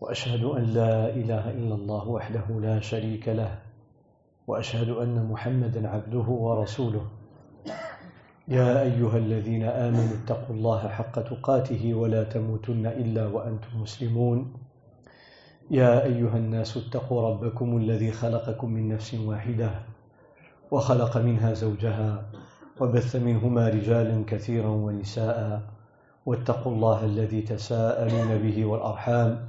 وأشهد أن لا إله إلا الله وحده لا شريك له وأشهد أن محمدا عبده ورسوله. يا أيها الذين آمنوا اتقوا الله حق تقاته ولا تموتن إلا وأنتم مسلمون. يا أيها الناس اتقوا ربكم الذي خلقكم من نفس واحدة وخلق منها زوجها وبث منهما رجالا كثيرا ونساء واتقوا الله الذي تساءلون به والأرحام.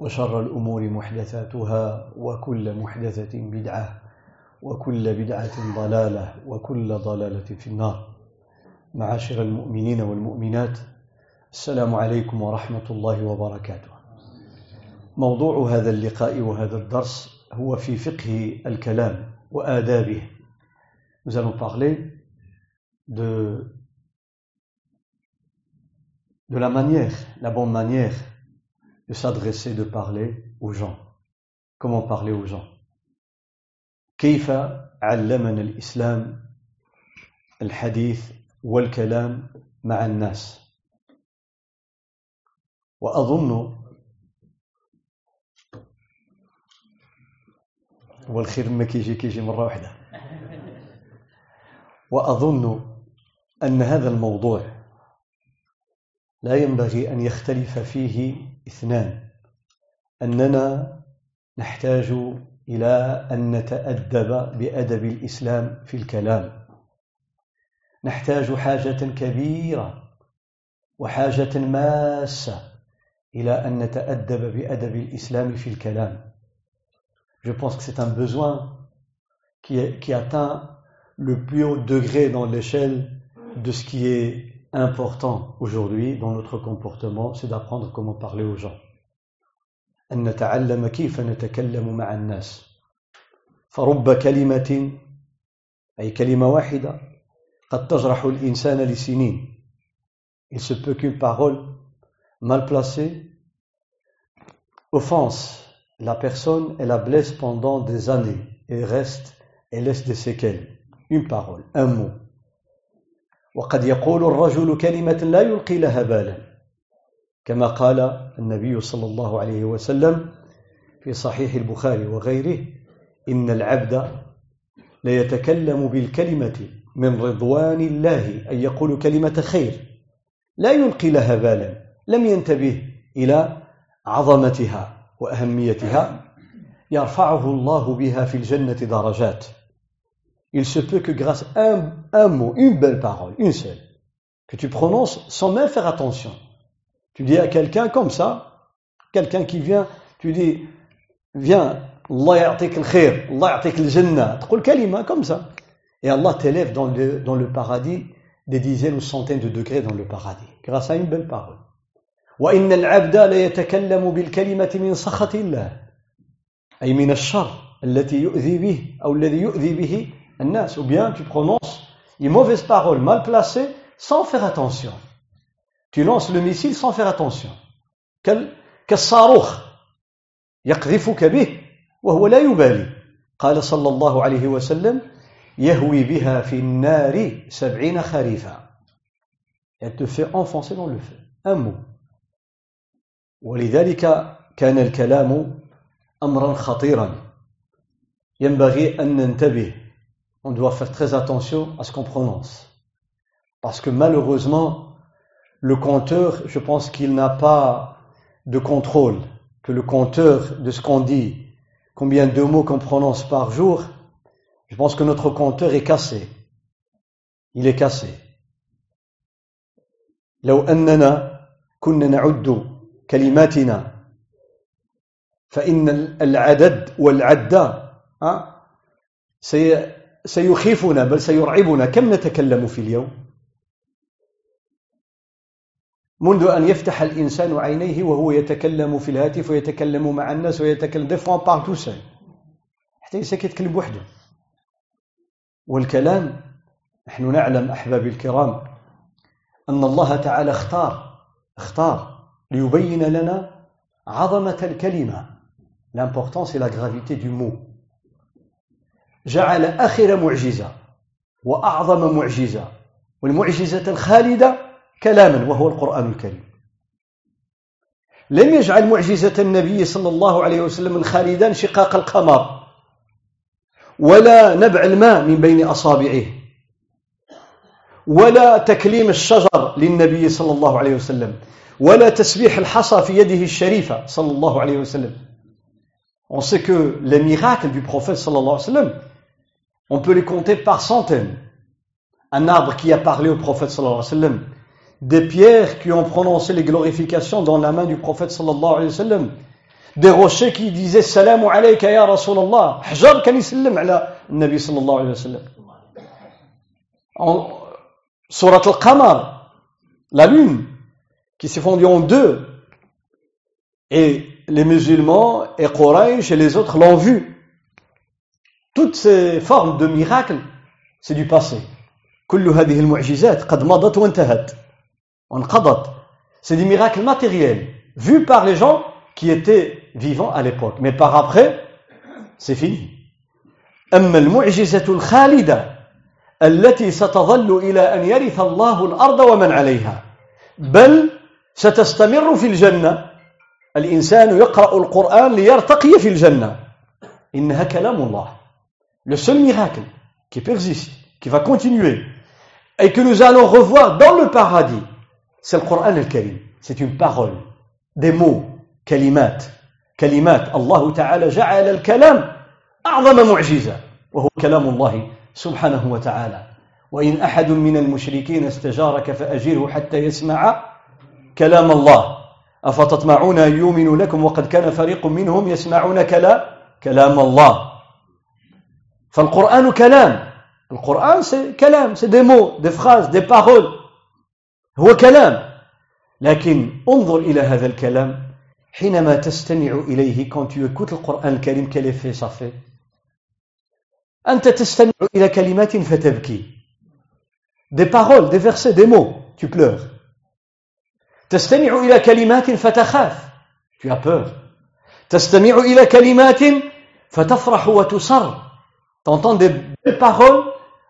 وشر الأمور محدثاتها وكل محدثة بدعة وكل بدعة ضلالة وكل ضلالة في النار. معاشر المؤمنين والمؤمنات السلام عليكم ورحمة الله وبركاته. موضوع هذا اللقاء وهذا الدرس هو في فقه الكلام وآدابه. Nous allons parler de, de la manière, la bonne manière de s'adresser, de parler aux gens. Comment parler aux gens? كيف علمنا الإسلام الحديث والكلام مع الناس؟ وأظن والخير ما كيجي كيجي مرة واحدة. وأظن أن هذا الموضوع لا ينبغي أن يختلف فيه اثنان. أننا نحتاج إلى أن نتأدب بأدب الإسلام في الكلام. نحتاج حاجة كبيرة وحاجة ماسة إلى أن نتأدب بأدب الإسلام في الكلام. Je pense que c'est un besoin qui, est, qui atteint le plus haut degré dans l'échelle de ce qui est important aujourd'hui dans notre comportement, c'est d'apprendre comment parler aux gens. أن نتعلم كيف نتكلم مع الناس فرب كلمة أي كلمة واحدة قد تجرح الإنسان لسنين Il se peut qu'une parole mal placée offense la personne et la blesse pendant des années et reste et laisse des séquelles. Une parole, un mot. وقد يقول الرجل كلمة لا يلقي لها بالا. كما قال النبي صلى الله عليه وسلم في صحيح البخاري وغيره إن العبد ليتكلم بالكلمة من رضوان الله أن يقول كلمة خير لا يلقي لها بالا لم ينتبه إلى عظمتها وأهميتها يرفعه الله بها في الجنة درجات. il se peut que grâce à un, un, mot, une belle parole, une seule, que tu prononces sans même faire attention, tu dis à quelqu'un comme ça, quelqu'un qui vient, tu dis, viens, Allah ya'tik al-khair, Allah ya'tik al-jannah, تقول كلمة comme ça. Et Allah t'élève dans le, dans le paradis des dizaines ou centaines de degrés dans le paradis, grâce à une belle parole. وإن العبد ليتكلم بالكلمة من سخط الله أي من الشر التي يؤذي به أو الذي يؤذي به الناس ou bien tu prononces une mauvaise parole mal placée sans faire attention tu lances le missile sans faire attention كالصاروخ يقذفك به وهو لا يبالي قال صلى الله عليه وسلم يهوي بها في النار سبعين خريفا elle te fait enfoncer dans le feu un mot ولذلك كان الكلام أمرا خطيرا ينبغي أن ننتبه on doit faire très attention à ce qu'on prononce. Parce que malheureusement, le compteur, je pense qu'il n'a pas de contrôle, que le compteur de ce qu'on dit, combien de mots qu'on prononce par jour, je pense que notre compteur est cassé. Il est cassé. لو أننا كنا نعد كلماتنا فإن العدد والعد سيخيفنا بل سيرعبنا. كم نتكلم في اليوم؟ منذ أن يفتح الإنسان عينيه وهو يتكلم في الهاتف ويتكلم مع الناس ويتكلم. des fois par tout seul حتى يسكت يتكلم بوحده والكلام نحن نعلم أحبابي الكرام أن الله تعالى اختار اختار ليبين لنا عظمة الكلمة. L'importance et la gravité du mot. جعل آخر معجزة وأعظم معجزة والمعجزة الخالدة كلاما وهو القرآن الكريم. لم يجعل معجزة النبي صلى الله عليه وسلم الخالدا انشقاق القمر ولا نبع الماء من بين أصابعه ولا تكليم الشجر للنبي صلى الله عليه وسلم ولا تسبيح الحصى في يده الشريفة صلى الله عليه وسلم. On sait que les miracles du prophète sallallahu alayhi wa sallam, on peut les compter par centaines. Un arbre qui a parlé au prophète sallallahu des pierres qui ont prononcé les glorifications dans la main du prophète sallallahu des rochers qui disaient Salam alayka ya Rasulallah, Hajar kan yusallam ala Nabi sallallahu alayhi wa sallam. En Surat al-Qamar, la lune, qui s'est fondue en deux, et les musulmans et Quraysh et les autres l'ont vu. Toutes ces formes de miracles, c'est du passé. كل هذه المعجزات قد مضت وانتهت انقضت c'est des miracles matériels vus par les gens qui étaient vivants à l'époque. Mais par après c'est fini. أما المعجزة الخالدة التي ستظل إلى أن يرث الله الأرض ومن عليها بل ستستمر في الجنة الإنسان يقرأ القرآن ليرتقي في الجنة إنها كلام الله le seul miracle qui persiste qui va continuer et que nous allons revoir dans le paradis c'est le Coran al-Karim. C'est une parole des mots كلمات كلمات الله تعالى جعل الكلام أعظم معجزة وهو كلام الله سبحانه وتعالى وإن أحد من المشركين استجارك فأجره حتى يسمع كلام الله أفتطمعون أن يؤمنوا لكم وقد كان فريق منهم يسمعون كلام كلام الله فالقرآن كلام. القرآن c'est كلام c'est des mots des phrases des paroles هو كلام. لكن انظر إلى هذا الكلام. حينما تستمع إليه quand tu écoutes القرآن الكريم quel effet ça fait أنت تستمع إلى كلمات فتبكي. Des paroles des versets des mots. Tu pleures. تستمع إلى كلمات فتخاف. Tu as peur. تستمع إلى كلمات فتفرح وتسر. T'entends des, des paroles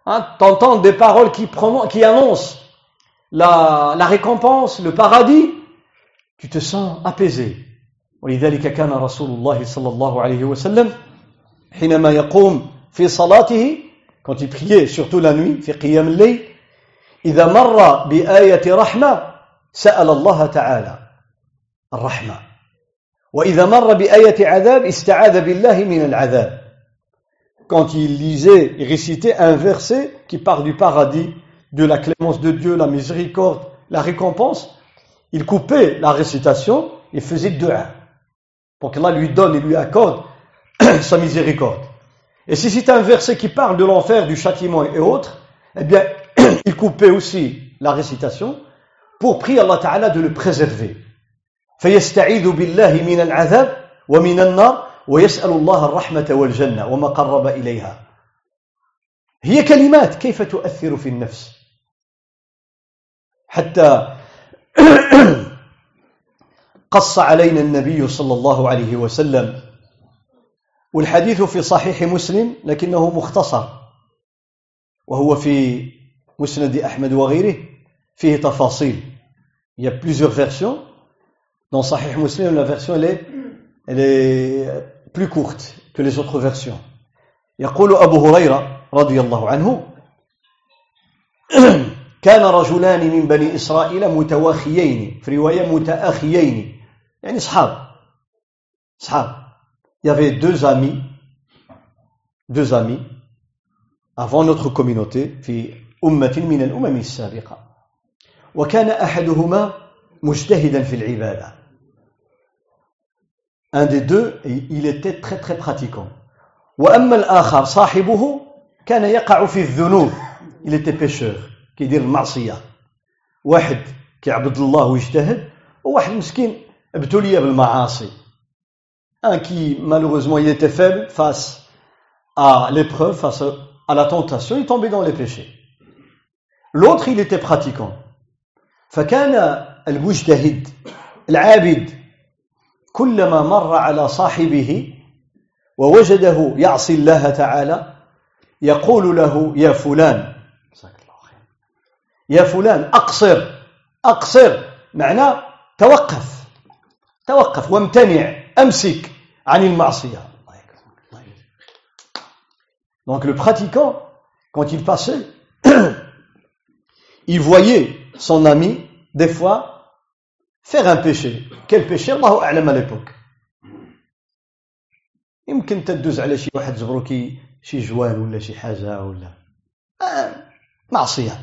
hein, t'entends des paroles qui, qui annoncent la, la récompense le paradis. Tu te sens apaisé. ولذلك كان رسول الله صلى الله عليه وسلم حينما يقوم في صلاته quand il priait surtout la nuit في قيام الليل إذا مر بآية رحمة سأل الله تعالى الرحمة. وإذا مر بآية عذاب استعاذ بالله من العذاب. quand il lisait et récitait un verset qui parle du paradis, de la clémence de Dieu, la miséricorde, la récompense, il coupait la récitation et faisait dua pour qu'Allah lui donne et lui accorde sa miséricorde. Et si c'est un verset qui parle de l'enfer, du châtiment et autres, eh bien, il coupait aussi la récitation pour prier Allah Ta'ala de le préserver. فيستعيذ بالله من العذاب ومن النار ويسأل الله الرحمة والجنة وما قرب إليها. هي كلمات كيف تؤثر في النفس؟ حتى قص علينا النبي صلى الله عليه وسلم والحديث في صحيح مسلم لكنه مختصر وهو في مسند أحمد وغيره فيه تفاصيل. Il y a plusieurs versions. Dans Sahih Muslim la version elle est, elle est plus courte que les autres versions. يقول أبو هريرة رضي الله عنه كان رجلان من بني إسرائيل متواخيين في رواية متأخيين يعني صحاب. صحاب. Il y avait deux amis deux amis avant notre communauté في أمة من الأمم السابقة. وكان أحدهما مجتهدا في العبادة. un des deux il était très très pratiquant وأما الآخر صاحبه كان يقع في الذنوب il était pécheur qui dit المعصية واحد كيعبد الله ويجتهد وواحد مسكين ابتلي بالمعاصي un qui malheureusement il était faible face à l'épreuve, face à la tentation, il tombait dans les péchés. L'autre, il était pratiquant. فكان المجتهد العابد كلما مر على صاحبه ووجده يعصي الله تعالى يقول له يا فلان. يا فلان أقصر أقصر. معناه توقف توقف وامتنع أمسك عن المعصية. Donc le pratiquant, quand il passait, il voyait son ami, des fois, faire un péché. Quel péché? الله أعلم à l'époque. يمكن تدوز على شي واحد زبروكي شي جوان ولا شي حاجة ولا معصية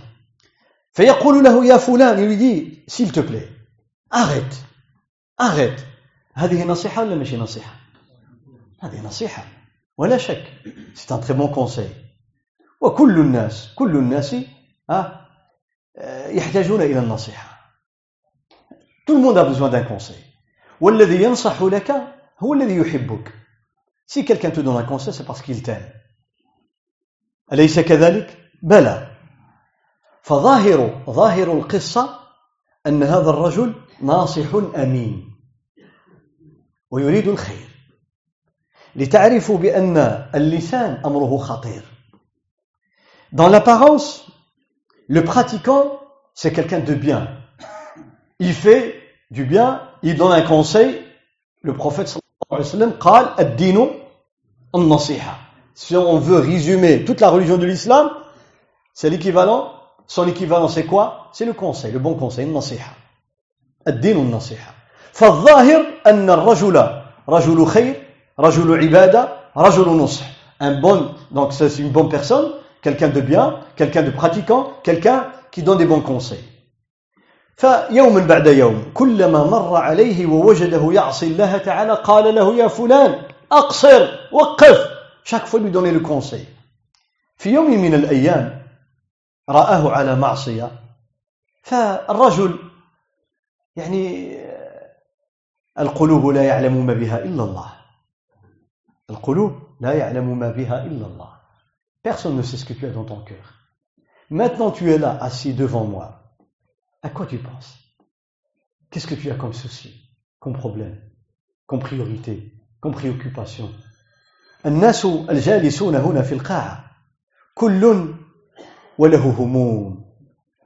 فيقول له يا فلان dit s'il te plaît arrête. Arrête. هذه نصيحة ولا ماشي نصيحة هذه نصيحة ولا شك c'est un très bon conseil. وكل الناس كل الناس يحتاجون إلى النصيحة tout le monde a besoin d'un conseil والذي ينصح لك هو الذي يحبك Si quelqu'un te donne un conseil, c'est parce qu'il t'aime. أليس كذلك؟ بلى. فظاهر ظاهر القصة أن هذا الرجل ناصح أمين ويريد الخير لتعرفوا بأن اللسان أمره خطير. Dans l'apparence, le pratiquant, c'est quelqu'un de bien. Il fait du bien, il donne un conseil. Le prophète si on veut résumer toute la religion de l'islam, c'est l'équivalent. Son équivalent, c'est quoi C'est le conseil, le bon conseil, النصيحة. الدين النصيحة. فالظاهر أن الرجل رجل خير رجل عبادة رجل نصح. Un bon, donc c'est une bonne personne, quelqu'un de bien, quelqu'un de pratiquant, quelqu'un qui donne des bons conseils. فيوم بعد يوم كلما مر عليه ووجده يعصي الله تعالى قال له يا فلان أقصر وقف. fois lui donner le conseil. في يوم من الأيام رآه على معصية. فالرجل يعني القلوب لا يعلم ما بها إلا الله. القلوب لا يعلم ما بها إلا الله. Personne ne sait ce que tu as dans ton cœur. Maintenant tu es là assis devant moi. À quoi tu penses Qu'est-ce que tu as comme souci, comme problème, comme priorité, comme préoccupation الناس الجالسون هنا في القاعة كل وله هموم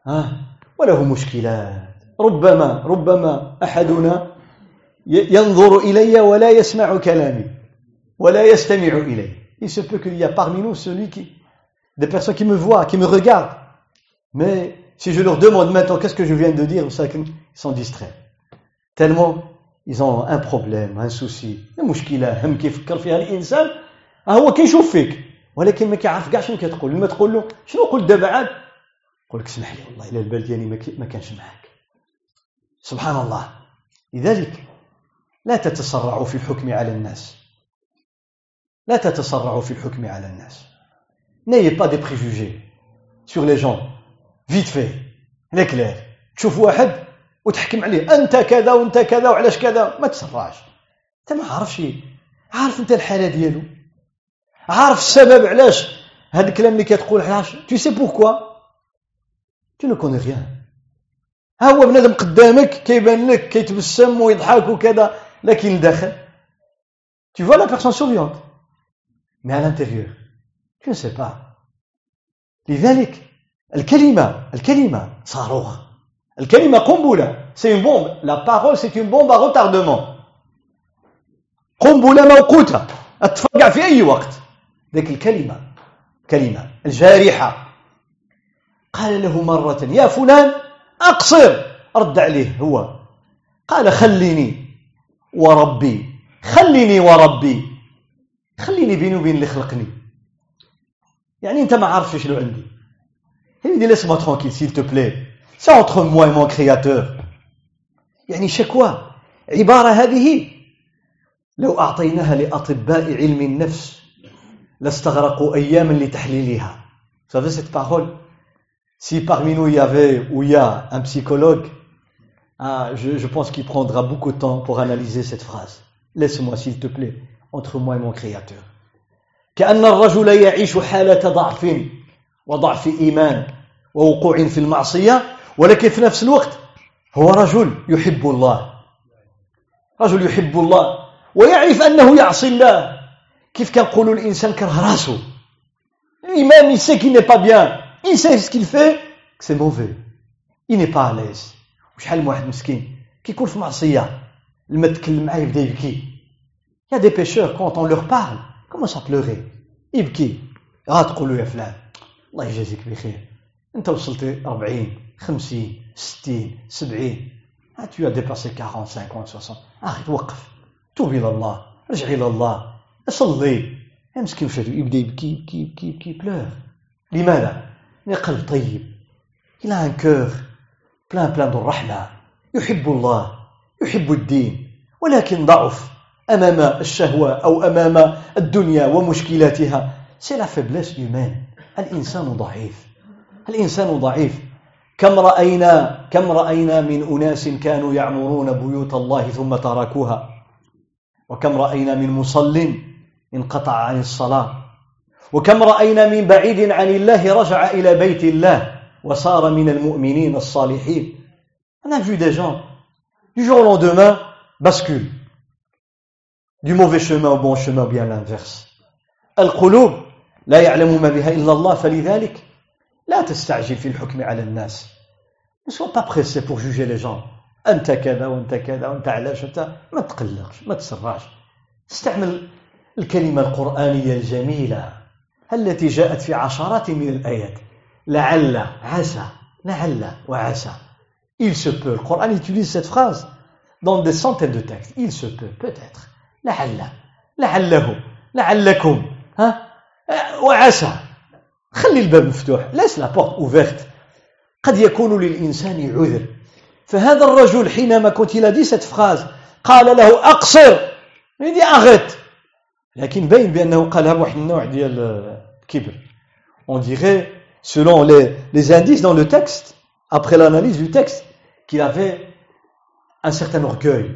ها وله مشكلات ربما ربما أحدنا ينظر إلي ولا يسمع كلامي ولا يستمع إلي Il se peut qu'il y a parmi nous celui qui, des personnes qui me voient, qui me regardent, mais Si je leur demande maintenant qu'est-ce que je viens de dire, vous savez qu'ils sont distraits. Tellement ils ont un problème, un souci. المشكلة هم كيفكر فيها الإنسان هو كيشوف فيك ولكن ما كيعرف كاع شنو كتقول لما تقول له شنو قلت دابا عاد يقول لك اسمح لي والله الا البال ديالي ما كانش معاك سبحان الله لذلك لا تتسرعوا في الحكم على الناس لا تتسرعوا في الحكم على الناس n'ayez pas des préjugés sur les gens. vite fait هنا كلار تشوف واحد وتحكم عليه انت كذا وانت كذا وعلاش كذا ما تسرعش انت ما عارفش عارف انت الحاله ديالو عارف السبب علاش هذا الكلام اللي كتقول علاش tu sais pourquoi tu ne connais rien ها هو بنادم قدامك كيبان لك كيتبسم ويضحك وكذا لكن الداخل tu vois la personne souriante? Mais à l'intérieur tu ne sais pas. لذلك الكلمة الكلمة صاروخ. الكلمة قنبلة. Une bombe. La parole c'est une bombe à retardement. قنبلة موقوتة. تفرقع في أي وقت. ذيك الكلمة كلمة الجارحة. قال له مرة يا فلان أقصر. رد عليه هو. قال خليني وربي خليني وربي خليني بيني وبين اللي خلقني. يعني أنت ما عارفش شنو عندي. Il lui dit laisse-moi tranquille s'il te plaît. C'est entre moi et mon créateur. يعني شكوى عبارة هذه لو أعطيناها لأطباء علم النفس لاستغرقوا أياما لتحليلها. Vous savez cette parole Si parmi nous il y avait ou il y a un psychologue Ah, je, je pense qu'il prendra beaucoup de temps pour analyser cette phrase. Laisse-moi, s'il te plaît, entre moi et mon Créateur. كأن الرجل يعيش حالة ضعف وضعف إيمان ووقوع في المعصية ولكن في نفس الوقت هو رجل يحب الله. رجل يحب الله. ويعرف أنه يعصي الله. كيف كنقولوا الإنسان كره راسو lui-même il sait qu'il n'est pas bien. Il sait ce qu'il fait. Que c'est mauvais. وشحال من واحد مسكين كيكون في معصية؟ لما تكلم معاه يبدا يبكي. A des pêcheurs, quand on leur parle, commencent à. يبكي. غا تقولوا يا فلان. الله يجازيك بخير. انت وصلت 40 50 60 70 ah, tu as dépassé 40 50 60 arrête وقف توب إلى الله رجع إلى الله صلي مسكين وش يبدا يبكي يبكي يبكي يبكي بلور لماذا؟ قلب طيب il a un cœur plein plein يحب الله يحب الدين ولكن ضعف أمام الشهوة أو أمام الدنيا ومشكلاتها c'est la faiblesse humaine. الإنسان ضعيف. الإنسان ضعيف. كم رأينا كم رأينا من أناس كانوا يعمرون بيوت الله ثم تركوها؟ وكم رأينا من مصل انقطع عن الصلاة؟ وكم رأينا من بعيد عن الله رجع إلى بيت الله وصار من المؤمنين الصالحين؟ On a vu des gens, du jour au lendemain, basculent. Du mauvais chemin au bon chemin, bien l'inverse. لا يعلم ما بها إلا الله فلذلك لا تستعجل في الحكم على الناس. Ne sois pas pressé pour juger les gens. أنت كذا وأنت كذا وأنت علاش أنت ما تقلقش ما تسرعش. استعمل الكلمة القرآنية الجميلة التي جاءت في عشرات من الآيات. لعل عسى لعل وعسى. Il se peut. Le Coran utilise cette phrase dans des centaines de textes. Il se peut. Peut-être. لعل. لعله. لعلكم. ها وعسى. خلي الباب مفتوح la porte ouverte قد يكون للإنسان عذر. فهذا الرجل حينما كنت a dit cette phrase قال له أقصر. Dit arrête. لكن باين بأنه قالها بواحد النوع ديال الكبر. On dirait selon les, les indices dans le texte après l'analyse du texte qu'il avait un certain orgueil.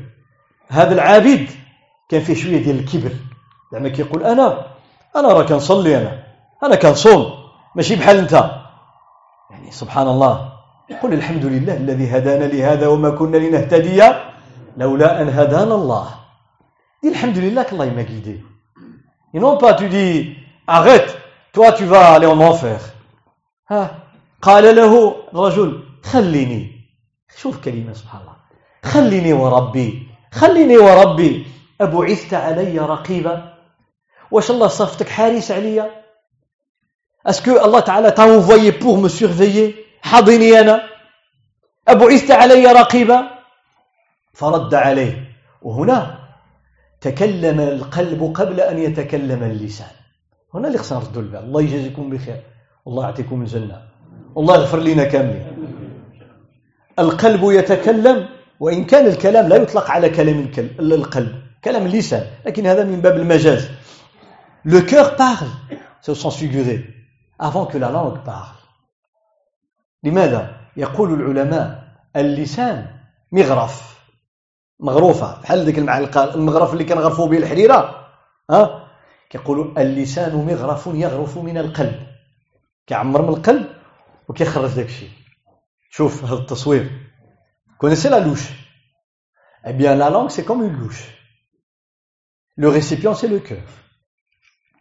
هذا العابد كان فيه شوية ديال الكبر. زعما كيقول أنا أنا راه كنصلي أنا؟ أنا كنصوم ماشي بحال أنت. يعني سبحان الله قل الحمد لله الذي هدانا لهذا وما كنا لنهتدي. لولا أن هدانا الله. الحمد لله qu'Allah m'a guidé et non pas tu dis arrête. Toi tu vas aller en enfer. ها. قال له الرجل خليني. شوف كلمة سبحان الله خليني وربي. خليني وربي. أبعثت علي رقيبا. واش الله صفتك حارس عليا اسكو الله تعالى t'a envoyé pour me surveiller? حاضني أنا أبعثت علي رقيبا فرد عليه وهنا تكلم القلب قبل أن يتكلم اللسان هنا اللي خصنا نردوا البال الله يجازيكم بخير الله يعطيكم الجنة الله يغفر لنا كاملين القلب يتكلم وإن كان الكلام لا يطلق على كلام القلب كلام اللسان لكن هذا من باب المجاز le cœur parle c'est au sens figuré avant que la langue parle. لماذا؟ يقول العلماء اللسان مغرف مغروفة. بحال ذيك المعلقة المغرف اللي كنغرفوا به الحريرة ها؟ كيقولوا اللسان مغرف يغرف من القلب. كيعمر من القلب وكيخرج داك الشيء. شوف هذا التصوير. connaissez la louche Eh bien, la langue, c'est comme une louche. Le récipient, c'est le cœur.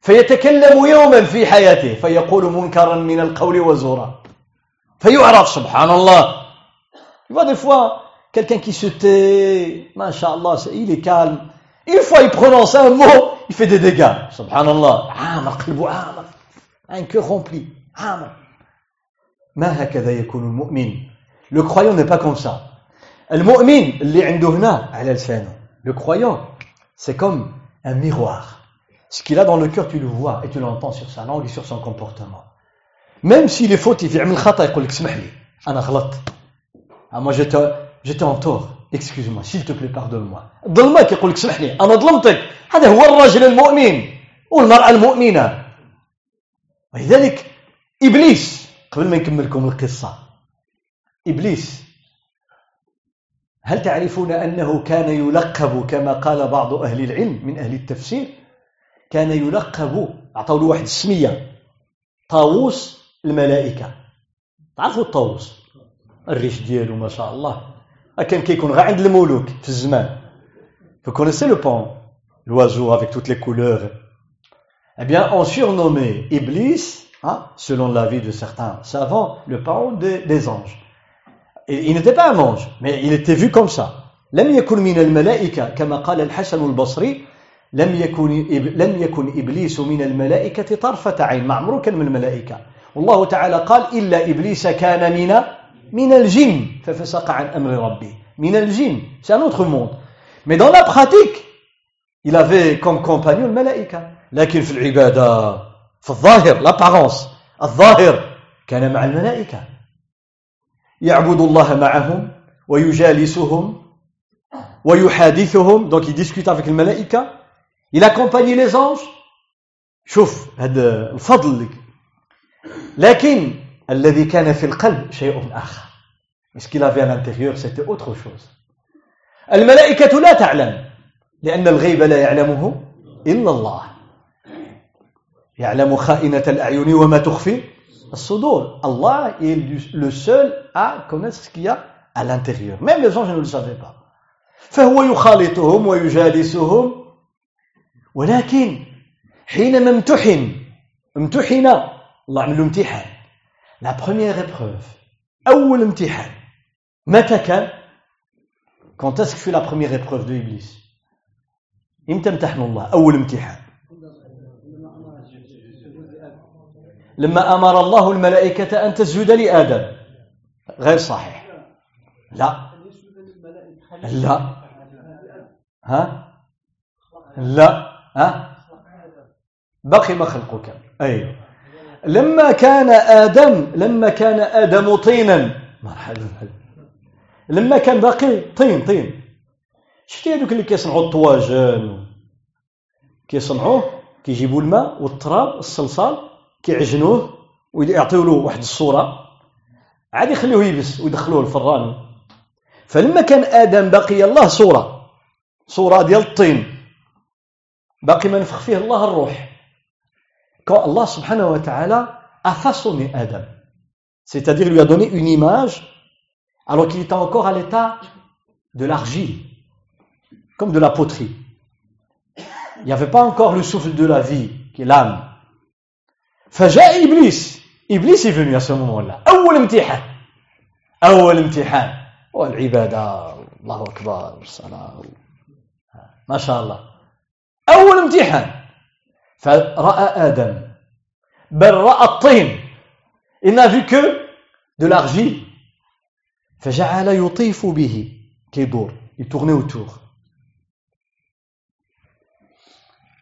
فيتكلم يوما في حياته فيقول منكرا من القول وزورا فيعرف سبحان الله Tu des fois, quelqu'un qui se tait, Masha'Allah, il est calme. Une fois il prononce un mot, il fait des dégâts. Subhanallah. Un cœur rempli. Le croyant n'est pas comme ça. le croyant c'est comme un miroir. Ce qu'il a dans le cœur, tu le vois et tu l'entends sur sa langue et sur son comportement. Même s'il est fautif, غلطت. Ah, moi j'étais en tort. Excuse-moi, s'il te plaît, pardonne-moi. ظلمك يقول لك اسمح لي أنا ظلمتك. هذا هو الرجل المؤمن والمرأة المؤمنة. ولذلك إبليس قبل ما نكمل لكم القصة إبليس هل تعرفون أنه كان يلقب كما قال بعض أهل العلم من أهل التفسير كان يلقب عطوا له واحد السمية طاووس الملائكة تعرفوا الطاووس الريش ديالو ما شاء الله كان كيكون غير عند الملوك في الزمان Vous connaissez le pan, l'oiseau avec toutes les couleurs. Eh bien, on surnommait Iblis, hein, selon l'avis de certains savants, le pan des, des anges. il n'était pas un ange mais il était vu comme ça لم يكن من الملائكة كما قال الحسن البصري لم يكن لم يكن إبليس من الملائكة طرفة عين. معمر كان من الملائكة. والله تعالى قال إلا إبليس كان من من الجن. ففسق عن أمر ربي من الجن. C'est un autre monde. Mais dans la pratique il avait comme compagnon الملائكة لكن في العبادة في الظاهر l'apparence الظاهر كان مع الملائكة. يعبد الله معهم ويجالسهم ويحادثهم. Donc il discute malaïka il accompagne les anges شوف هذا الفضل لك لكن الذي كان في القلب شيء آخر ce qu'il avait à l'intérieur c'était autre chose الملائكة لا تعلم لأن الغيب لا يعلمه إلا الله يعلم خائنة الأعين وما تخفي Sudur, Allah est le seul à connaître ce qu'il y a à l'intérieur. Même les anges ne le savaient pas. فهو يخالطهم ويجالسهم ولكن حينما امتحن امتحن الله عمل له امتحان. La première épreuve أول امتحان. متى كان؟ Est-ce que fut la première épreuve de Iblis إمتى امتحن الله؟ أول امتحان. لما أمر الله الملائكة أن تسجد لآدم. غير صحيح. لا. لا. ها؟ لا. ها؟ بقي ما خلقك. أيوه لما كان آدم لما كان آدم طينا. مرحبا. لما كان باقي طين طين. شفتي هذوك اللي كيصنعوا الطواجن؟ كيصنعوه كيجيبوا الماء والتراب الصلصال كيعجنوه ويعطيو له واحد الصورة. عاد يخليوه يبس ويدخلوه الفران. فلما كان آدم بقي الله صورة. صورة ديال الطين. باقي ما نفخ فيه الله الروح. الله سبحانه وتعالى افاصوني آدم سيتادير لو ادوني اون ايماج الوغ كي تا اونكور على ليتا دو لارجيل كوم دو لا بوتري il n'y avait pas encore le souffle de la vie qui est ابليس faja iblis! Iblis est venu اول امتحان اول امتحان والعباده الله اكبر والصلاه ما شاء الله أول امتحان. فرأى آدم. بل رأى الطين. Il n'a vu que de فجعل يطيف به. كيدور يتورني autour.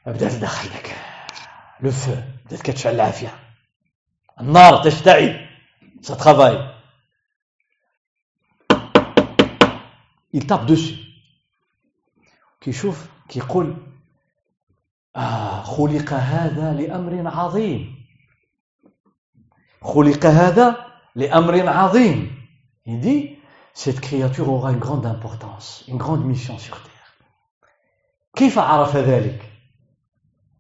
بدأت تدخل لك le feu. بدات كتشعل العافيه النار تشتعل. Ça travaille. Il tape كيشوف كيقول آه خلق هذا لأمر عظيم. خلق هذا لأمر عظيم. Il dit cette créature aura une grande importance une grande mission sur terre. كيف عرف ذلك؟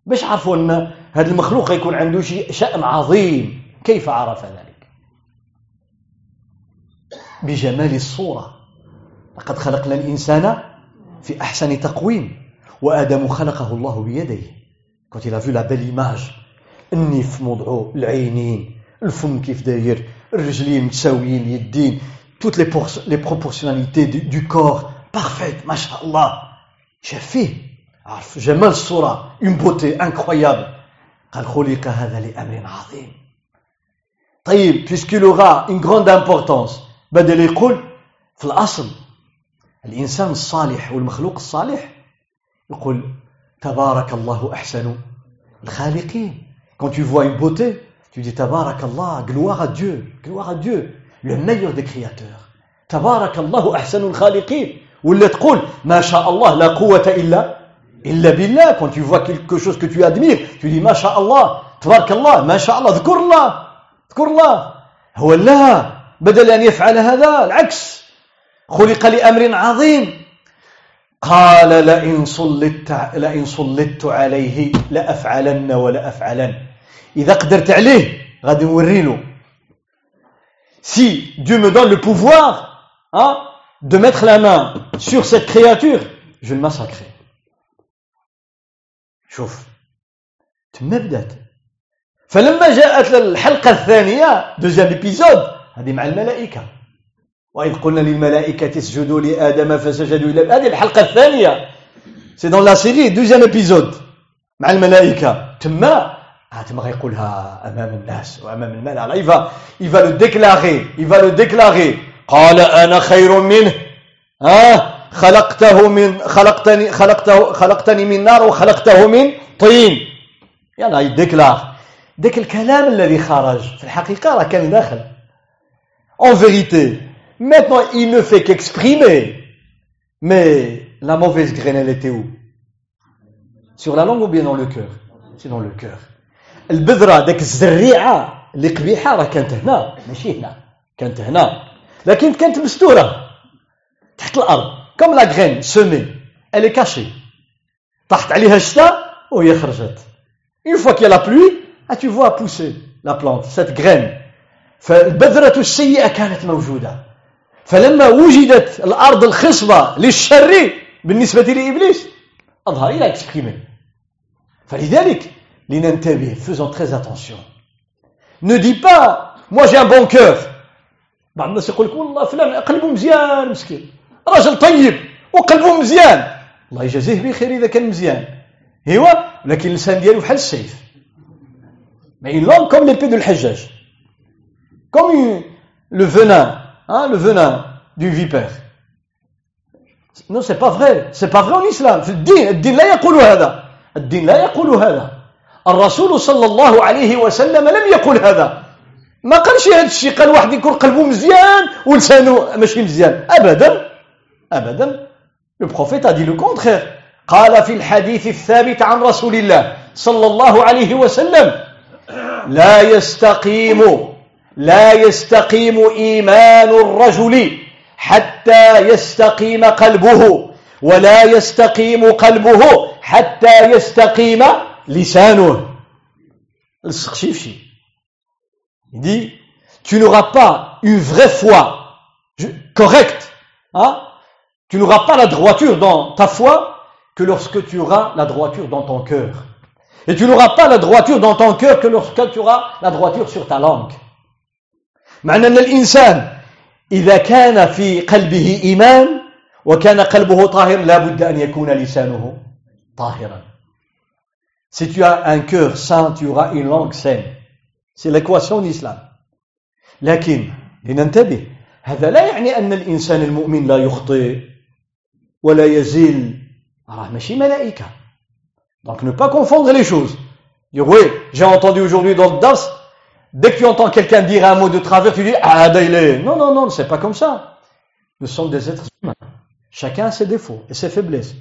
باش عرفوا أن هذا المخلوق يكون عنده شأن عظيم. كيف عرف ذلك؟ بجمال الصورة. لقد خلقنا الإنسان في أحسن تقويم. وآدم خلقه الله بيديه. a vu la belle image النف موضعه العينين الفم كيف داير الرجلين متساويين اليدين les proportionnalités du, du corps. Parfaites ما شاء الله شاف فيه عرف جمال الصورة une beauté incroyable. قال خلق هذا لأمر عظيم. طيب puisqu'il aura une grande importance بدل يقول في الأصل الإنسان الصالح والمخلوق الصالح. يقول تبارك الله أحسن الخالقين. Quand tu vois une beauté tu dis تبارك الله gloire à Dieu gloire à Dieu le meilleur des créateurs. تبارك الله أحسن الخالقين. ولا تقول ما شاء الله لا قوة إلا إلا بالله. Quand tu vois quelque chose que tu admires tu dis ما شاء الله تبارك الله ما شاء الله ذكر الله ذكر الله. هو لا بدل أن يفعل هذا العكس. خلق لأمر عظيم. قال لئن صلت لئن صلت عليه لأفعلن ولا إذا قدرت عليه غادي نوريله si Dieu me donne le pouvoir hein, de mettre la main sur cette créature je le massacrer شوف تما بدات فلما جاءت الحلقة الثانية deuxième épisode هذه مع الملائكة وإذ قلنا للملائكة اسجدوا لآدم فسجدوا إلى هذه الحلقة الثانية. c'est dans la série deuxième épisode مع الملائكة. تما تما غيقولها أمام الناس وأمام الملأ. là il va il va le déclarer il va le déclarer قال أنا خير منه. ها خلقته من خلقتني خلقته خلقتني من نار وخلقته من طين. يلا يديكلاغ داك الكلام الذي خرج في الحقيقة راه كان داخل. En vérité Maintenant, il ne fait qu'exprimer. Mais la mauvaise graine, elle était où Sur la langue ou bien dans le cœur C'est dans le cœur. البذرة داك الزريعة اللي قبيحة راه كانت هنا ماشي هنا كانت هنا لكن كانت مستورة تحت الأرض كم لا غرين سومي elle est cachée طاحت عليها الشتاء وهي خرجت une fois qu'il y a la pluie ah, tu vois pousser la plante cette graine فالبذرة السيئة كانت موجودة فلما وجدت الأرض الخصبة للشر بالنسبة لإبليس أظهر il a exprimé فلذلك لننتبه faisons très attention. Ne dis pas moi j'ai un bon cœur. بعض الناس يقول لك والله فلان قلبه مزيان مسكين. راجل طيب وقلبه مزيان. الله يجازيه بخير إذا كان مزيان. إيوا لكن اللسان ديالو بحال السيف. Mais une langue comme l'épée de الحجاج comme le venin. Hein, le venin du vipère. Non, c'est pas vrai. C'est pas vrai en islam. في الدين الدين لا يقول هذا. الدين لا يقول هذا. الرسول صلى الله عليه وسلم لم يقل هذا. ما قالش هذا الشيء قال واحد يكون قلبه مزيان ولسانه ماشي مزيان ابدا ابدا le prophète a dit le قال في الحديث الثابت عن رسول الله صلى الله عليه وسلم لا يستقيم لا يستقيم إيمان الرجل حتى يستقيم قلبه ولا يستقيم قلبه حتى يستقيم لسانه Il dit, tu n'auras pas une vraie foi correcte, hein? tu n'auras pas la droiture dans ta foi que lorsque tu auras la droiture dans ton cœur. Et tu n'auras pas la droiture dans ton cœur que lorsque tu auras la droiture sur ta langue. معنى أن الإنسان إذا كان في قلبه إيمان وكان قلبه طاهر لا بد أن يكون لسانه طاهرا Si tu as un cœur saint, tu auras une langue saine. C'est l'équation d'islam. لكن لننتبه هذا لا يعني أن الإنسان المؤمن لا يخطئ ولا يزل راه ماشي ملائكة. Donc ne pas confondre les choses. Oui, j'ai entendu aujourd'hui dans le dars Dès que tu entends quelqu'un dire un mot de travers, tu dis Ah, est. Non, non, non, c'est pas comme ça. Nous sommes des êtres humains. Chacun a ses défauts et ses faiblesses.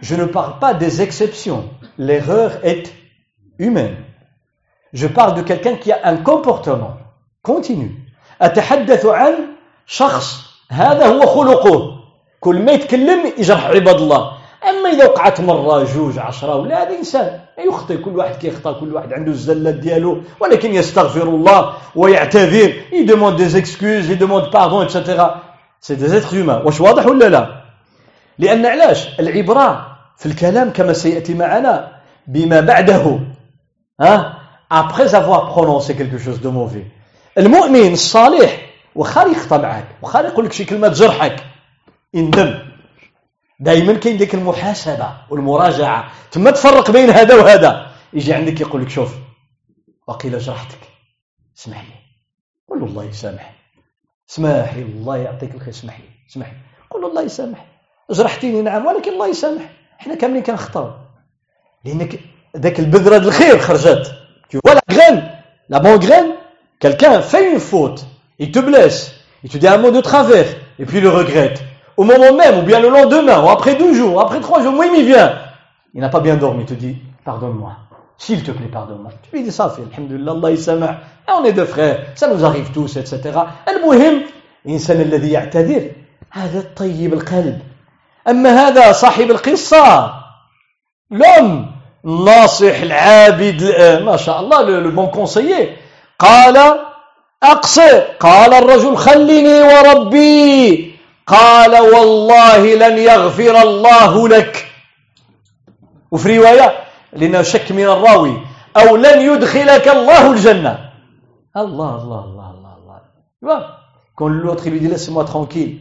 Je ne parle pas des exceptions. L'erreur est humaine. Je parle de quelqu'un qui a un comportement continu. أتحدث عن شخص هذا هو خلقه كل ما يتكلم يجرح عباد الله أما إذا وقعت مرة جوج عشرة ولا هذا إنسان يخطئ كل واحد كيخطا كل واحد عنده الزلات ديالو ولكن يستغفر الله ويعتذر il demande des excuses il demande pardon et cetera c'est des êtres humains واش واضح ولا لا لأن علاش؟ العبرة في الكلام كما سيأتي معنا بما بعده. ها؟ Après avoir prononcé quelque chose de mauvais. المؤمن الصالح وخا يخطا معاك وخا يقول لك شي كلمة تجرحك. يندم دائما كاين ديك المحاسبة والمراجعة. ثم تفرق بين هذا وهذا. يجي عندك يقول لك شوف وقيل جرحتك. اسمح لي. له الله يسامح اسمح لي الله يعطيك الخير اسمح لي اسمح لي. له الله يسامح جرحتيني نعم ولكن الله يسامح إحنا كاملين كنخطاو. لأنك ذاك البذرة الخير خرجت tu vois la graine la bonne graine quelqu'un fait une faute. Il te blesse. Il te dit un mot de travers. Et puis il le regrette. au moment même ou bien le lendemain ou après deux jours après trois jours moi il m'y vient il n'a pas bien dormi il te dit pardonne-moi s'il te plaît pardonne-moi tu lui dis ça fait alhamdulillah Allah يسامح on est deux frères ça nous arrive tous etc المهم الإنسان الذي يعتذر هذا الطيب القلب أما هذا صاحب القصة l'homme الناصح العابد ما شاء الله le bon conseiller قال أقصر قال الرجل خلني وربي قال والله لن يغفر الله لك وفي رواية لأنه شك من الراوي أو لن يدخلك الله الجنة الله الله الله الله الله quand l'autre lui dit laisse-moi tranquille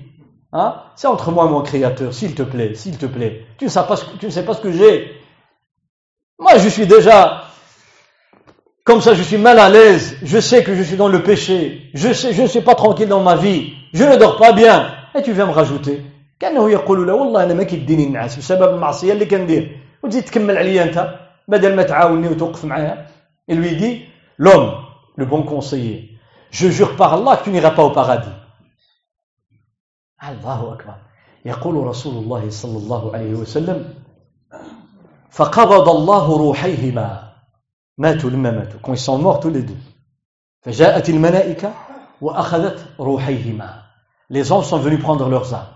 hein c'est entre moi et mon créateur s'il te plaît s'il te plaît tu ne sais pas ce que, tu ne sais pas ce que j'ai moi je suis déjà comme ça je suis mal à l'aise je sais que je suis dans le péché je sais je ne suis pas tranquille dans ma vie je ne dors pas bien et Tu viens me rajouter كأنه يقول له والله أنا ما كيديني النعاس بسبب المعصية اللي كندير. وتزيد تكمل عليا أنت بدل ما تعاوني وتوقف معايا. Il lui dit l'homme le bon conseiller je jure par Allah que tu n'iras pas au paradis. الله أكبر يقول رسول الله صلى الله عليه وسلم فقبض الله روحيهما. ماتوا لما ماتوا quand ils sont morts tous les deux. فجاءت الملائكة وأخذت روحيهما. Les anges sont venus prendre leurs âmes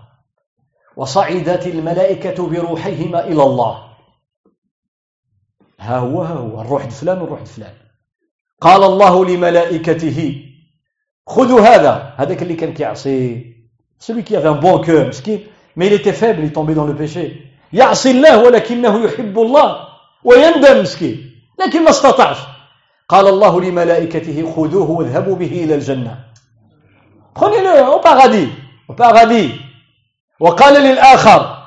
وصعدت الملائكة بروحيهما إلى الله. ها هو ها هو. الروح فلان والروح فلان. قال الله لملائكته خذوا هذا. هذاك اللي كان كيعصي. celui qui avait un bon cœur مسكين. Mais il était faible il tombait dans le péché. يعصي الله ولكنه يحب الله. ويندم مسكين لكن ما استطاعش قال الله لملائكته خذوه واذهبوا به إلى الجنة. Prenez-le au paradis au paradis. وقال للآخر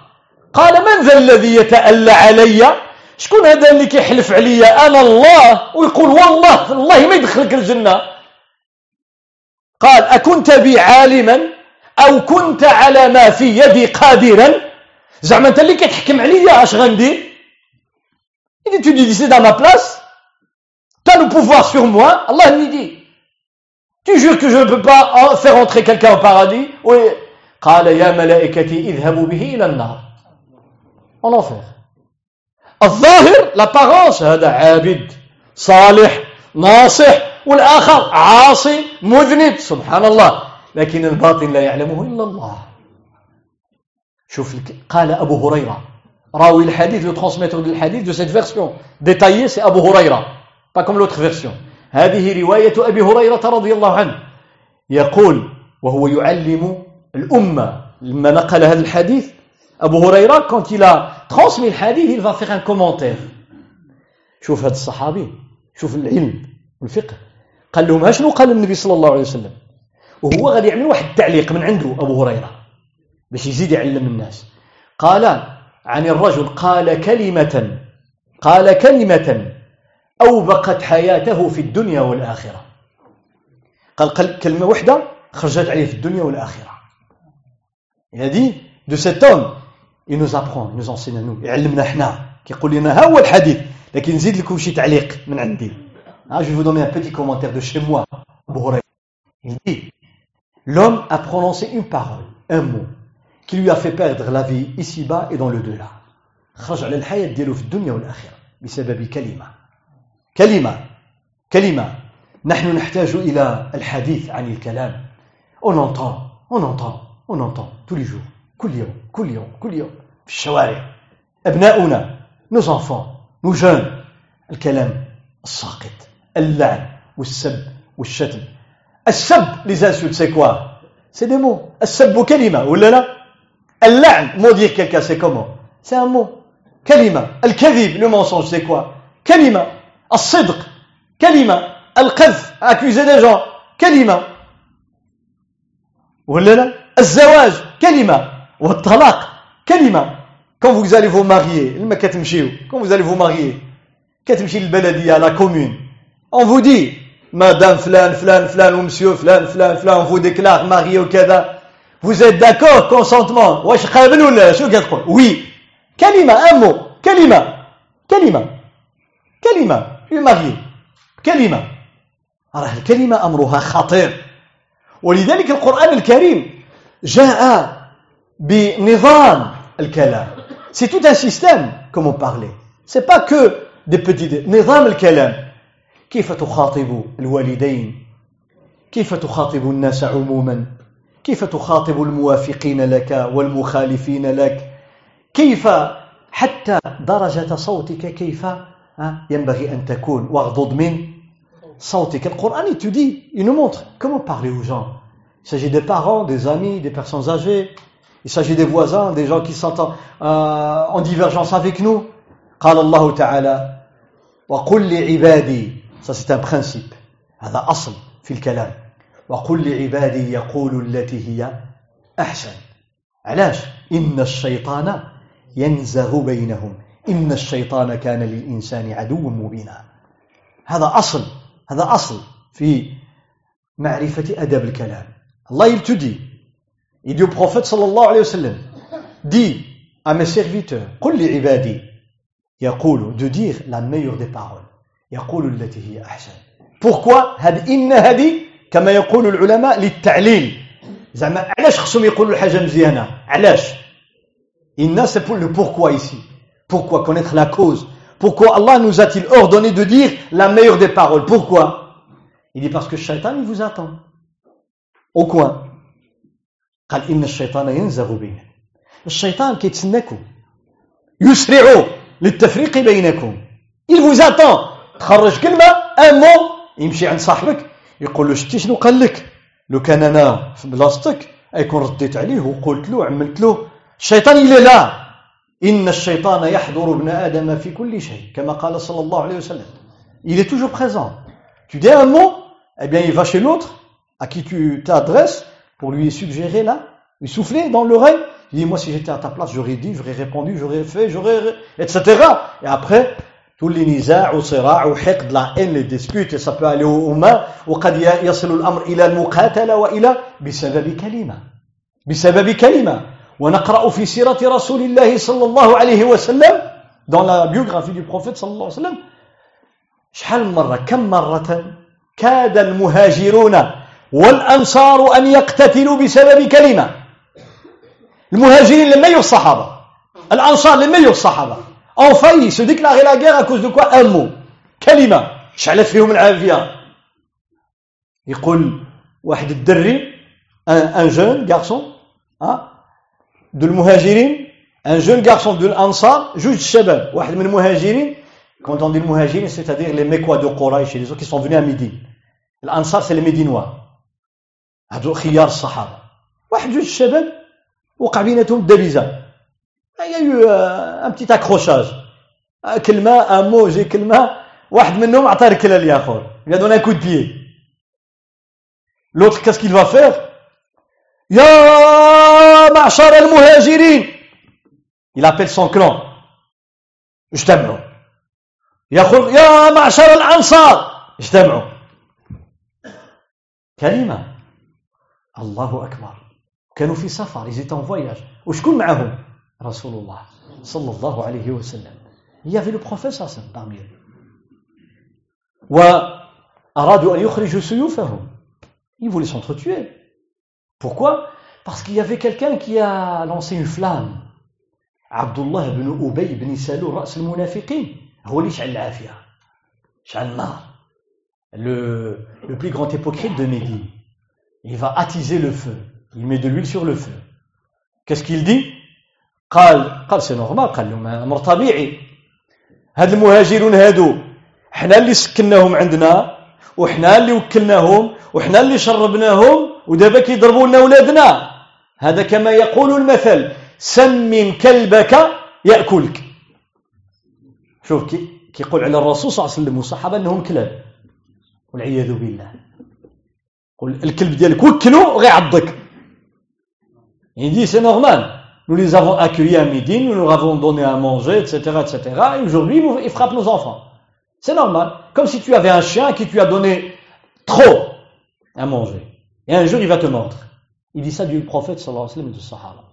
قال من ذا الذي يتألى علي؟ شكون هذا اللي كيحلف عليا؟ أنا الله. ويقول والله الله ما يدخلك الجنة. قال أكنت بي عالما؟ أو كنت على ما في يدي قادرا؟ زعما أنت اللي كتحكم عليا أش غندير؟ dit, tu c'est dans ma place, tu as le pouvoir sur moi, Allah lui tu jures que je ne peux pas faire entrer quelqu'un au paradis Oui. قال يا ملائكتي اذهبوا به إلى النار en enfer الظاهر l'apparence هذا عابد صالح ناصح والآخر عاصي مذنب سبحان الله لكن الباطن لا يعلمه إلا الله شوف قال أبو هريرة راوي الحديث le transmetteur du hadith de cette version détaillée c'est Abu Huraira pas comme l'autre version هذه رواية أبي هريرة رضي الله عنه. يقول وهو يعلم الأمة لما نقل هذا الحديث. أبو هريرة quand il a transmis le hadith il va faire un commentaire. شوف هذا الصحابي شوف العلم والفقه. قال لهم شنو قال النبي صلى الله عليه وسلم؟ وهو غادي يعمل واحد التعليق من عنده أبو هريرة باش يزيد يعلم الناس. قال عن الرجل قال كلمة قال كلمة. أوبقت حياته في الدنيا والآخرة قال كلمة واحدة خرجت عليه في الدنيا والآخرة Il a dit de cet homme il nous apprend il nous enseigne à nous يعلمنا احنا كيقول لنا ها هو الحديث لكن نزيد لكم شي تعليق من عندي Ah, je vais vous donner un petit commentaire de chez moi. Il dit, l'homme a prononcé une parole, un mot, qui lui a fait perdre la vie ici-bas et dans le delà. خرج على الحياة ديالو في الدنيا والآخرة بسبب كلمة كلمة كلمة نحن نحتاج إلى الحديث عن الكلام on entend on entend on entend tous les jours كل يوم كل يوم كل يوم في الشوارع أبناؤنا nos enfants nos jeunes الكلام الساقط اللعن والسب والشتم السب les insultes c'est quoi c'est des mots السب كلمة ولا لا اللعن mot dire quelqu'un c'est comment c'est un mot كلمة الكذب le mensonge c'est quoi كلمة As-sidq, kalima. Al-qadh, accuser des gens, kalima. Al-zawaj, kalima. Ou al-talaq, kalima. Quand vous allez vous marier, quand vous allez vous marier, à la commune, on vous dit, Madame Flan, Flan, Flan, ou Monsieur Flan, Flan, Flan, on vous déclare marié au Kada. Vous êtes d'accord, consentement? Oui. Kalima, un mot. Kalima. Kalima. Kalima. Marié كلمة راه الكلمة أمرها خطير ولذلك القرآن الكريم جاء بنظام الكلام c'est tout un système comme on parlait. C'est pas que des petits نظام الكلام كيف تخاطب الوالدين كيف تخاطب الناس عموما كيف تخاطب الموافقين لك والمخالفين لك كيف حتى درجة صوتك كيف ينبغي أن تكون واغضض من صوتك القرآن il te dit il nous montre comment parler aux gens il s'agit des parents des amis des personnes âgées il s'agit des voisins des gens qui sont en, euh, en divergence avec nous قال الله تعالى وقل لعبادي ça c'est un principe هذا أصل في الكلام وقل لعبادي يقول التي هي أحسن علاش إن الشيطان ينزغ بينهم إن الشيطان كان للإنسان عدوا مبينا هذا أصل هذا أصل في معرفة أدب الكلام. الله dit. Il dit au prophète sallallahu alayhi wa sallam dis à mes serviteurs قل لعبادي. يقول de dire la meilleure des paroles. يقول التي هي أحسن. Pourquoi هذه؟ إن هذه كما يقول العلماء للتعليل. زعما علاش خصهم يقولوا الحاجة مزيانة؟ علاش؟ إن c'est pour le pourquoi ici. Pourquoi connaître la cause Pourquoi Allah nous a-t-il ordonné de dire la meilleure des paroles Pourquoi Il dit parce que le shaitan, il vous attend. Au coin. قال إن الشيطان ينزغ بينكم الشيطان كيتسناكم يسرع للتفريق بينكم il vous attend تخرج كلمة un mot يمشي عند صاحبك يقول له شتي شنو قال لك لو كان انا في بلاصتك يكون رديت عليه وقلت له عملت له الشيطان il est là إن الشيطان يحضر ابن آدم في كل شيء كما قال صلى الله عليه وسلم il est toujours présent tu dis un mot eh bien il va chez l'autre à qui tu t'adresses pour lui suggérer là lui souffler dans l'oreille il dit moi si j'étais à ta place j'aurais dit j'aurais répondu j'aurais fait j'aurais etc et après tous les نزاع وصراع وحقد la haine les disputes et ça peut aller aux mains وقد يصل الأمر إلى المقاتلة وإلى بسبب كلمة بسبب كلمة ونقرأ في سيرة رسول الله صلى الله عليه وسلم dans la biographie du prophète صلى الله عليه وسلم شحال مرة كم مرة كاد المهاجرون والأنصار أن يقتتلوا بسبب كلمة؟ المهاجرين لم يلوا الصحابة الأنصار لم يلوا الصحابة ont failli se déclarer la guerre à cause de quoi un mot كلمة. شعلت فيهم العافية؟ يقول واحد الدري un jeune garçon de l'Muhajirin, un jeune garçon de l'Ansar, juste shabab, واحد من المهاجرين, quand on dit المهاجرين, c'est-à-dire les Mécois de Quraysh, les autres qui sont venus à Médine. L'Ansar, c'est les Médinois. هذو خيار الصحابة. واحد جوج شباب وقع بيناتهم دبيزة. Il y a eu un petit accrochage. كلمة, un mot, j'ai كلمة, واحد منهم عطاه ركلة للآخر. Il a donné un coup de pied. L'autre, qu'est-ce qu'il va faire يا معشر المهاجرين. Il appelle son clan. اجتمعوا. يقول يا معشر الأنصار. اجتمعوا. كلمة. الله أكبر. كانوا في سفر. En voyage. وشكون معهم؟ رسول الله صلى الله عليه وسلم. Il y avait le prophète parmi eux. وأرادوا أن يخرجوا سيوفهم. Ils voulaient s'entretuer. Pourquoi Parce qu'il y avait quelqu'un qui a lancé une flamme. Abdullah ibn Ubay ibn Salou, رأس المنافقين هو اللي شعل العافية شعل النار le, le plus grand hypocrite de Médine il va attiser le feu il met de l'huile sur le feu qu'est-ce qu'il dit قال قال سي نورمال قال لهم امر طبيعي هاد المهاجرون هادو حنا اللي سكناهم عندنا وحنا اللي وكلناهم وحنا اللي شربناهم ودابا كيضربوا لنا ولادنا هذا كما يقول المثل سمن كلبك ياكلك شوف كي كيقول على الرسول صلى الله عليه وسلم والصحابه انهم كلاب والعياذ بالله قول الكلب ديالك وكلو غيعضك Il dit c'est normal. Nous les avons accueillis à Médine, nous leur avons donné à manger, etc., etc. Et aujourd'hui, ils frappent nos enfants. C'est normal. Comme si tu avais un chien qui tu a donné trop à manger. Et un jour, il va te mordre. Il dit ça du prophète sallallahu alayhi wa sallam et du sahaba.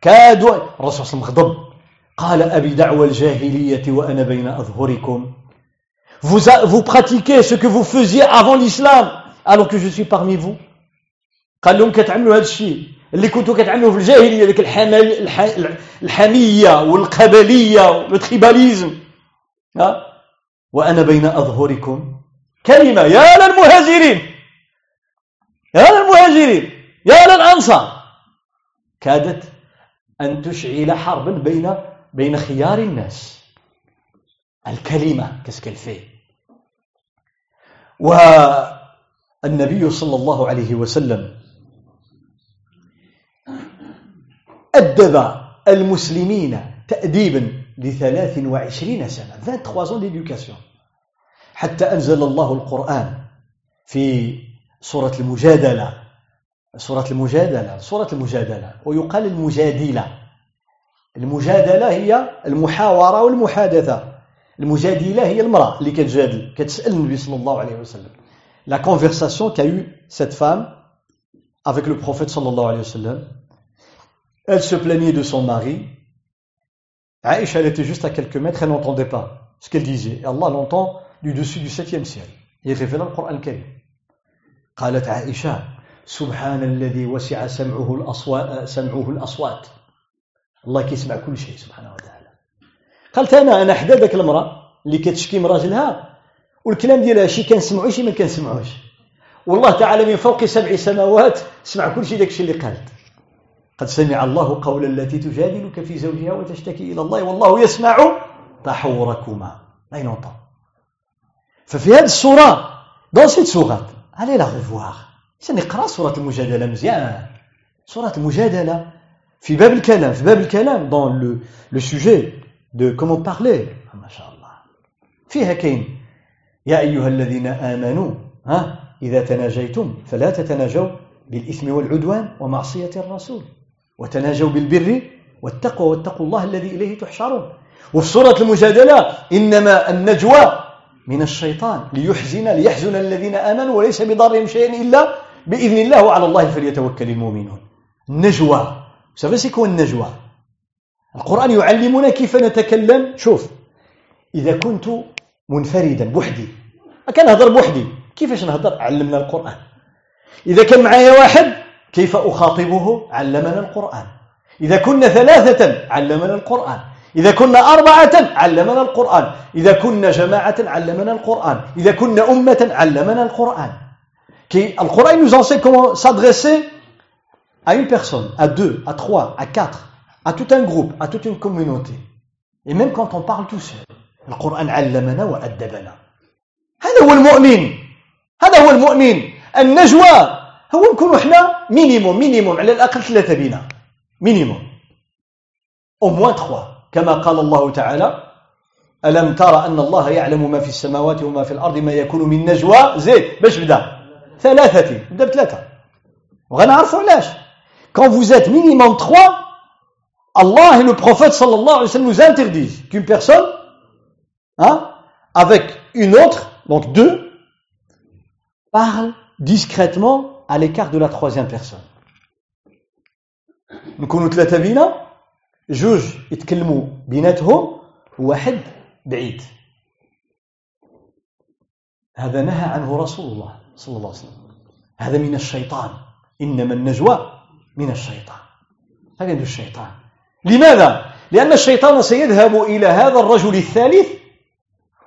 كادوا الرسول صلى الله عليه وسلم غضب قال أبي دعوى الجاهلية وأنا بين أظهركم vous, vous pratiquez ce que vous faisiez avant l'islam alors que je suis parmi vous. قال لهم كتعملوا هذا الشيء اللي كنتوا كتعملوا في الجاهليه ذيك الحمل الحميه والقبليه والتريباليزم ها وأنا بين اظهركم كلمة. يا للمهاجرين. يا للمهاجرين. يا للأنصار. كادت أن تشعل حربا بين بين خيار الناس. الكلمة كسكل فيه والنبي صلى الله عليه وسلم أدب المسلمين تأديبا لثلاث وعشرين سنة. 23 ans d'éducation. حتى أنزل الله القرآن في سورة المجادلة. سورة المجادلة سورة المجادلة. ويقال المجادلة. المجادلة هي المحاورة والمحادثة. المجادلة هي المرأة اللي كتجادل كتسأل النبي صلى الله عليه وسلم. لا conversation qu'a eu cette femme avec le prophète صلى الله عليه وسلم elle se plaignait de son mari. Aïcha elle était juste à quelques mètres elle n'entendait pas ce qu'elle du dessus du septième ciel. Il révèle le Coran Karim. قالت عائشة سبحان الذي وسع سمعه الأصوات سمعه الأصوات الله كيسمع كل شيء سبحانه وتعالى قالت أنا أنا حدا ذاك المرأة اللي كتشكي من راجلها والكلام ديالها شي كنسمعو شي ما كنسمعوش والله تعالى من فوق سبع سماوات سمع كل شيء داك الشيء اللي قالت قد سمع الله قول التي تجادلك في زوجها وتشتكي إلى الله والله يسمع تحوركما لا ينطق ففي هذه السورة dans cette sourate allez la revoir سنقرأ سورة المجادلة مزيان. سورة المجادلة في باب الكلام في باب الكلام dans le, le sujet de comment parler. ما شاء الله. فيها كاين يا أيها الذين آمنوا ها إذا تناجيتم فلا تتناجوا بالإثم والعدوان ومعصية الرسول. وتناجوا بالبر والتقوى واتقوا الله الذي إليه تحشرون. وفي سورة المجادلة إنما النجوى من الشيطان ليحزن ليحزن الذين آمنوا وليس بضارهم شيئا إلا بإذن الله وعلى الله فليتوكل المؤمنون. النجوى. سافي سي النجوى. القرآن يعلمنا كيف نتكلم. شوف إذا كنت منفردا بوحدي. كان هضر بوحدي. كيفاش نهضر؟ علمنا القرآن. إذا كان معايا واحد كيف أخاطبه؟ علمنا القرآن. إذا كنا ثلاثة علمنا القرآن. إذا كنا أربعة علمنا القرآن إذا كنا جماعة علمنا القرآن إذا كنا أمة علمنا القرآن Qui, le Coran nous enseigne comment s'adresser à une personne, à deux, à trois, à quatre, à tout un groupe, à toute une communauté. Et même quand on parle tout seul. Le Coran علمنا وأدبنا. هذا هو المؤمن. هذا هو المؤمن. النجوى هو نكونوا حنا minimum minimum على الاقل ثلاثة بنا minimum au moins trois كما قال الله تعالى ألم ترى أن الله يعلم ما في السماوات وما في الأرض ما يكون من نجوى؟ زيد باش بدا. ثلاثة بدا بثلاثة. وغنعرفوا علاش؟ quand vous êtes minimum trois الله le prophète صلى الله عليه وسلم nous interdit qu'une personne hein avec une autre donc de parle discrètement à l'écart de la troisième personne. نكونوا ثلاثة بينا جوج يتكلموا بيناتهم وواحد بعيد. هذا نهى عنه رسول الله صلى الله عليه وسلم. هذا من الشيطان. إنما النجوى من الشيطان. هذا الشيطان. لماذا؟ لأن الشيطان سيذهب إلى هذا الرجل الثالث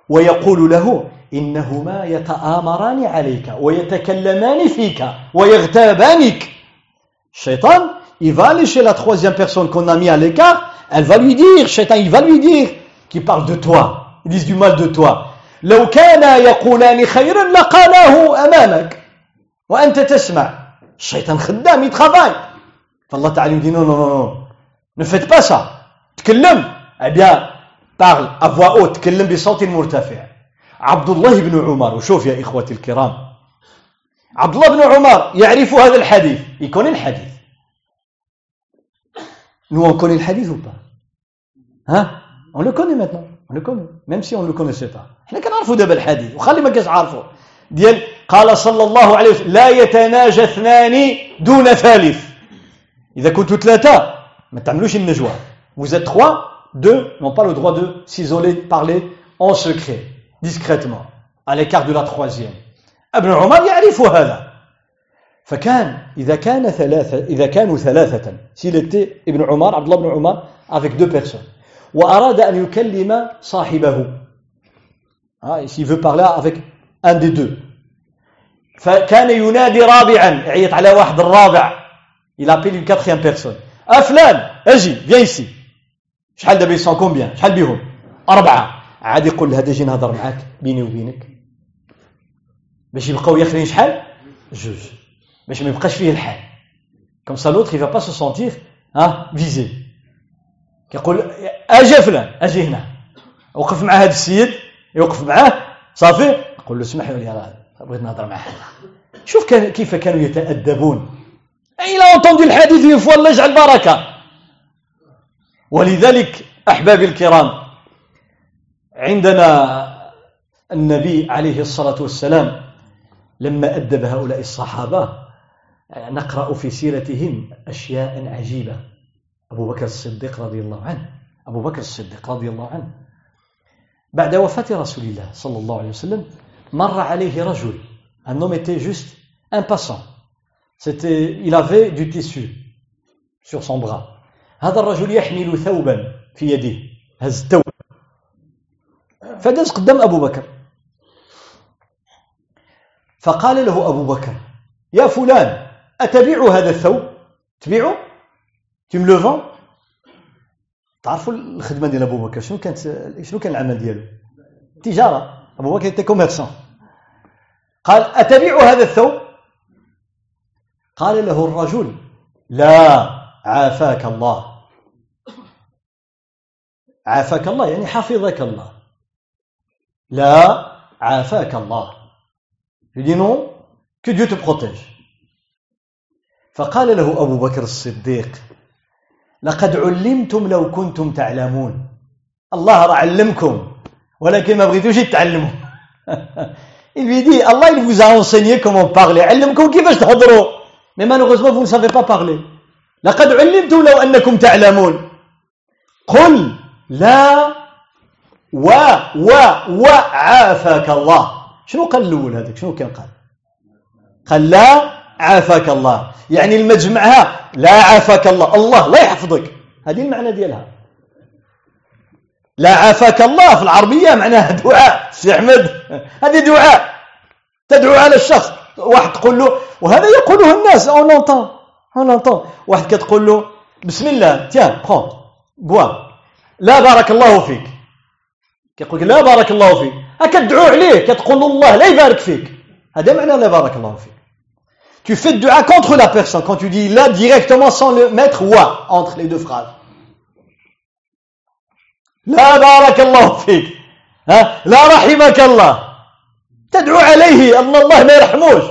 ويقول له إنهما يتآمران عليك ويتكلمان فيك ويغتابانك. الشيطان il va aller chez la troisième personne qu'on a mis à l'écart elle va lui dire shaitan il va lui dire qu'il parle de toi ils disent du mal de toi لو كانا يقولان خيرا لقالاه أمامك وأنت تسمع الشيطان خدام travaille فالله تعالى non non non non ne faites pas ça تكلم eh bien parle à voix haute تكلم بصوت مرتفع عبد الله بن عمر وشوف يا إخوتي الكرام عبد الله بن عمر يعرف هذا الحديث يكون الحديث Nous, on connaît le hadith ou pas Hein On le connaît maintenant. On le connaît. Même si on ne le connaissait pas. احنا كنعرفوا دابا الحديث وخلي ما كاش عارفه ديال قال صلى الله عليه وسلم لا يتناجى اثنان دون ثالث إذا كنتوا ثلاثة ما تعملوش النجوى Vous êtes trois deux n'ont pas le droit de s'isoler, parler en secret, discrètement, à l'écart de la troisième. ابن عمر يعرف هذا فكان إذا كان ثلاثة إذا كانوا ثلاثة s'il ابن عمر عبد الله بن عمر avec deux personnes. وأراد أن يكلم صاحبه. ah, s'il veut parler avec un des deux. فكان ينادي رابعا يعيط على واحد الرابع. Il appelle une quatrième personne. أفلان أجي viens ici. شحال دابا ils sont combien شحال بيهم؟ أربعة. عاد يقول هذا أجي نهضر معاك بيني وبينك. باش يبقاو لاخرين شحال؟ جوج. باش ما يبقاش فيه الحال comme ça l'autre il va pas se sentir hein visé كيقول أجي فلان أجي هنا وقف مع هذا السيد يوقف معاه صافي يقول له اسمح لي راه بغيت نهضر مع هذا شوف كان كيف كانوا يتأدبون إلى أنتم الحديث يفوى الله يجعل بركة ولذلك أحبابي الكرام عندنا النبي عليه الصلاة والسلام لما أدب هؤلاء الصحابة نقرأ في سيرتهم أشياء عجيبة. أبو بكر الصديق رضي الله عنه. أبو بكر الصديق رضي الله عنه. بعد وفاة رسول الله صلى الله عليه وسلم مر عليه رجل. Un homme était juste un passant. C'était il avait du tissu sur son bras. هذا الرجل يحمل ثوبا في يده. هز الثوب فدز قدام أبو بكر. فقال له أبو بكر يا فلان أتبيع هذا الثوب؟ تبيعه؟ تم لو تعرفوا الخدمة ديال أبو بكر شنو كانت شنو كان العمل ديالو؟ تجارة. أبو بكر commerçant قال أتبيع هذا الثوب؟ قال له الرجل لا عافاك الله. عافاك الله يعني حفظك الله. لا عافاك الله. Je dis non, que Dieu te. فقال له أبو بكر الصديق لقد علمتم لو كنتم تعلمون الله راه علمكم ولكن ما بغيتوش تعلموا dit, Allah il vous a enseigné comment. علمكم كيفاش تهضروا. Mais malheureusement vous ne savez pas. لقد علمتم لو أنكم تعلمون. قل لا و و و عافاك الله شنو قال الأول هذاك شنو كان قال قال لا عافاك الله. يعني المجمعها لا عافاك الله. الله لا يحفظك. هذه المعنى ديالها. لا عافاك الله في العربية معناها دعاء. سي أحمد؟ هذه دعاء. تدعو على الشخص. واحد تقول له وهذا يقوله الناس. on l'entend on l'entend واحد كتقول له بسم الله. tiens prends bois لا بارك الله فيك. كيقول لك لا بارك الله فيك. كتدعو عليه. كتقول الله لا يبارك فيك. هذا معنى لا بارك الله فيك. tu fais dua contre la personne quand tu dis là directement sans le mettre wa entre les deux phrases لا بارك الله فيك ها لا رحمك الله تدعو عليه الله الله ما يرحموش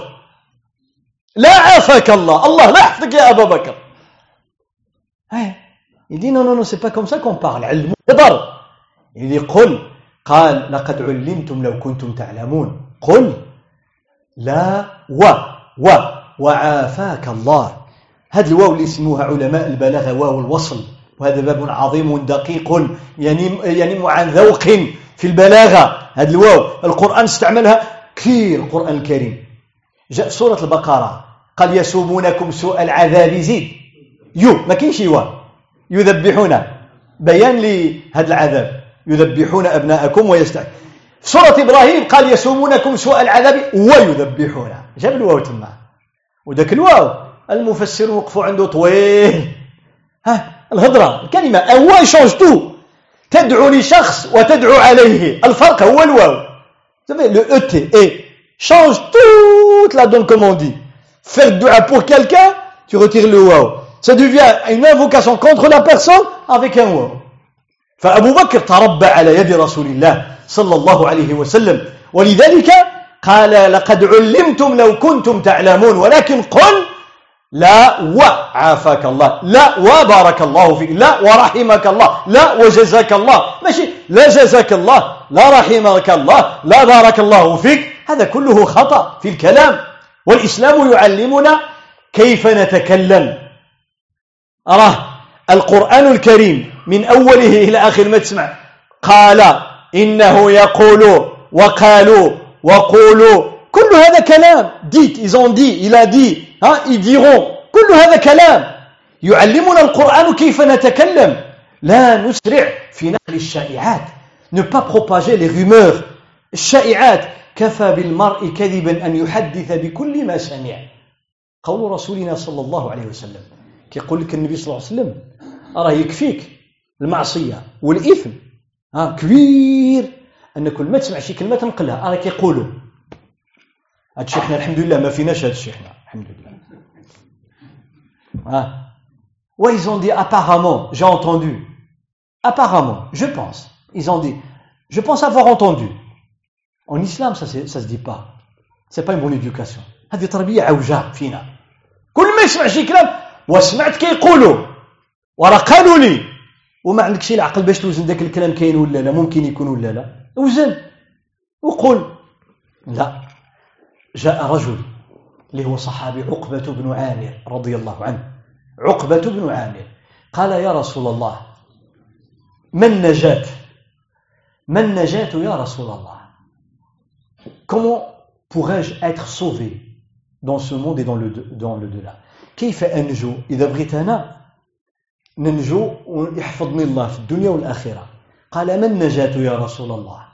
لا عافاك الله الله لا يحفظك يا أبا بكر il dit non non non c'est pas comme ça qu'on parle علموا il dit قل قال لقد علمتم لو كنتم تعلمون قل لا و و وعافاك الله. هذا الواو اللي يسموها علماء البلاغة واو الوصل. وهذا باب عظيم دقيق ينم ينم عن ذوق في البلاغة. هذا الواو القرآن استعملها كثير القرآن الكريم. جاء سورة البقرة. قال يسومونكم سوء العذاب زيد. يو ما كاينش واو يذبحون. بيان لهذا العذاب. يذبحون أبناءكم ويستحيون سورة إبراهيم قال يسومونكم سوء العذاب ويذبحون. جاب الواو تما. وذاك الواو المفسرون وقفوا عنده طويل. ها الهضرة الكلمة هو il change tout تدعو لشخص وتدعو عليه. الفرق هو الواو. le واو et il change toute la donne comme on dit. Faire دعاء pour quelqu'un tu retires le واو ça devient une invocation contre la personne avec un واو فأبو بكر تربى على يد رسول الله صلى الله عليه وسلم ولذلك قال لقد علمتم لو كنتم تعلمون ولكن قل لا وعافاك الله لا وبارك الله فيك لا ورحمك الله لا وجزاك الله ماشي لا جزاك الله لا رحمك الله لا بارك الله فيك هذا كله خطأ في الكلام. والإسلام يعلمنا كيف نتكلم. أراه القرآن الكريم من أوله إلى آخر ما تسمع؟ قال إنه يقول وقالوا وقولوا كل هذا كلام. ديت ils ont dit il a dit ils diront كل هذا كلام. يعلمنا القرآن كيف نتكلم. لا نسرع في نقل الشائعات. Ne pas propager les rumeurs. الشائعات. كفى بالمرء كذبا أن يحدث بكل ما سمع. قول رسولنا صلى الله عليه وسلم. كيقول لك النبي صلى الله عليه وسلم. راه يكفيك. المعصية والإثم. ها كبير. أن كل ما تسمع شي كلمة تنقلها راه كيقولوا هذا الشيء حنا الحمد لله ما فيناش هذا الشيء حنا الحمد لله ها Ouais, ils ont dit apparemment, j'ai entendu. Apparemment, je pense. Ils ont dit, je pense avoir entendu. En islam, ça, ça se dit pas. C'est pas une bonne éducation. هذه تربية عوجاء فينا. كل ما يسمع شي كلام وسمعت كيقولوا وراه قالوا لي وما عندك شي العقل باش توزن ذاك الكلام كاين ولا لا ممكن يكون ولا لا وزن. وقول لا جاء رجل هو صحابي عقبة بن عامر رضي الله عنه. عقبة بن عامر. قال يا رسول الله ما النجاة؟ ما النجاة يا رسول الله؟ Comment pourrais-je être sauvé dans ce monde et dans le dans le delà? كيف أنجو إذا بغيت أنا؟ ننجو ويحفظني الله في الدنيا والآخرة. قال ما النجاة يا رسول الله؟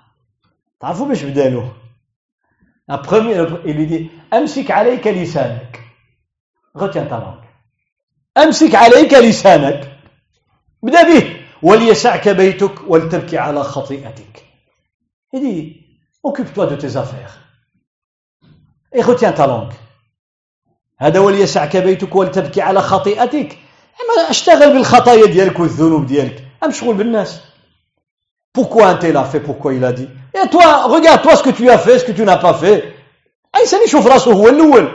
تعرفوا باش بدا له. Premier il أمسك عليك لسانك. retiens ta أمسك عليك لسانك. بدا به. وليسعك بيتك ولتبكي على خطيئتك. Il dit occupe-toi de tes affaires. Et retiens ta langue. هذا وليسعك بيتك ولتبكي على خطيئتك. أما أشتغل بالخطايا ديالك والذنوب ديالك. امشغول بالناس. Pourquoi un tel a fait pourquoi il a dit? Et toi regarde toi ce que tu as fait ce que tu n'as pas fait. اي انسان يشوف راسه هو الأول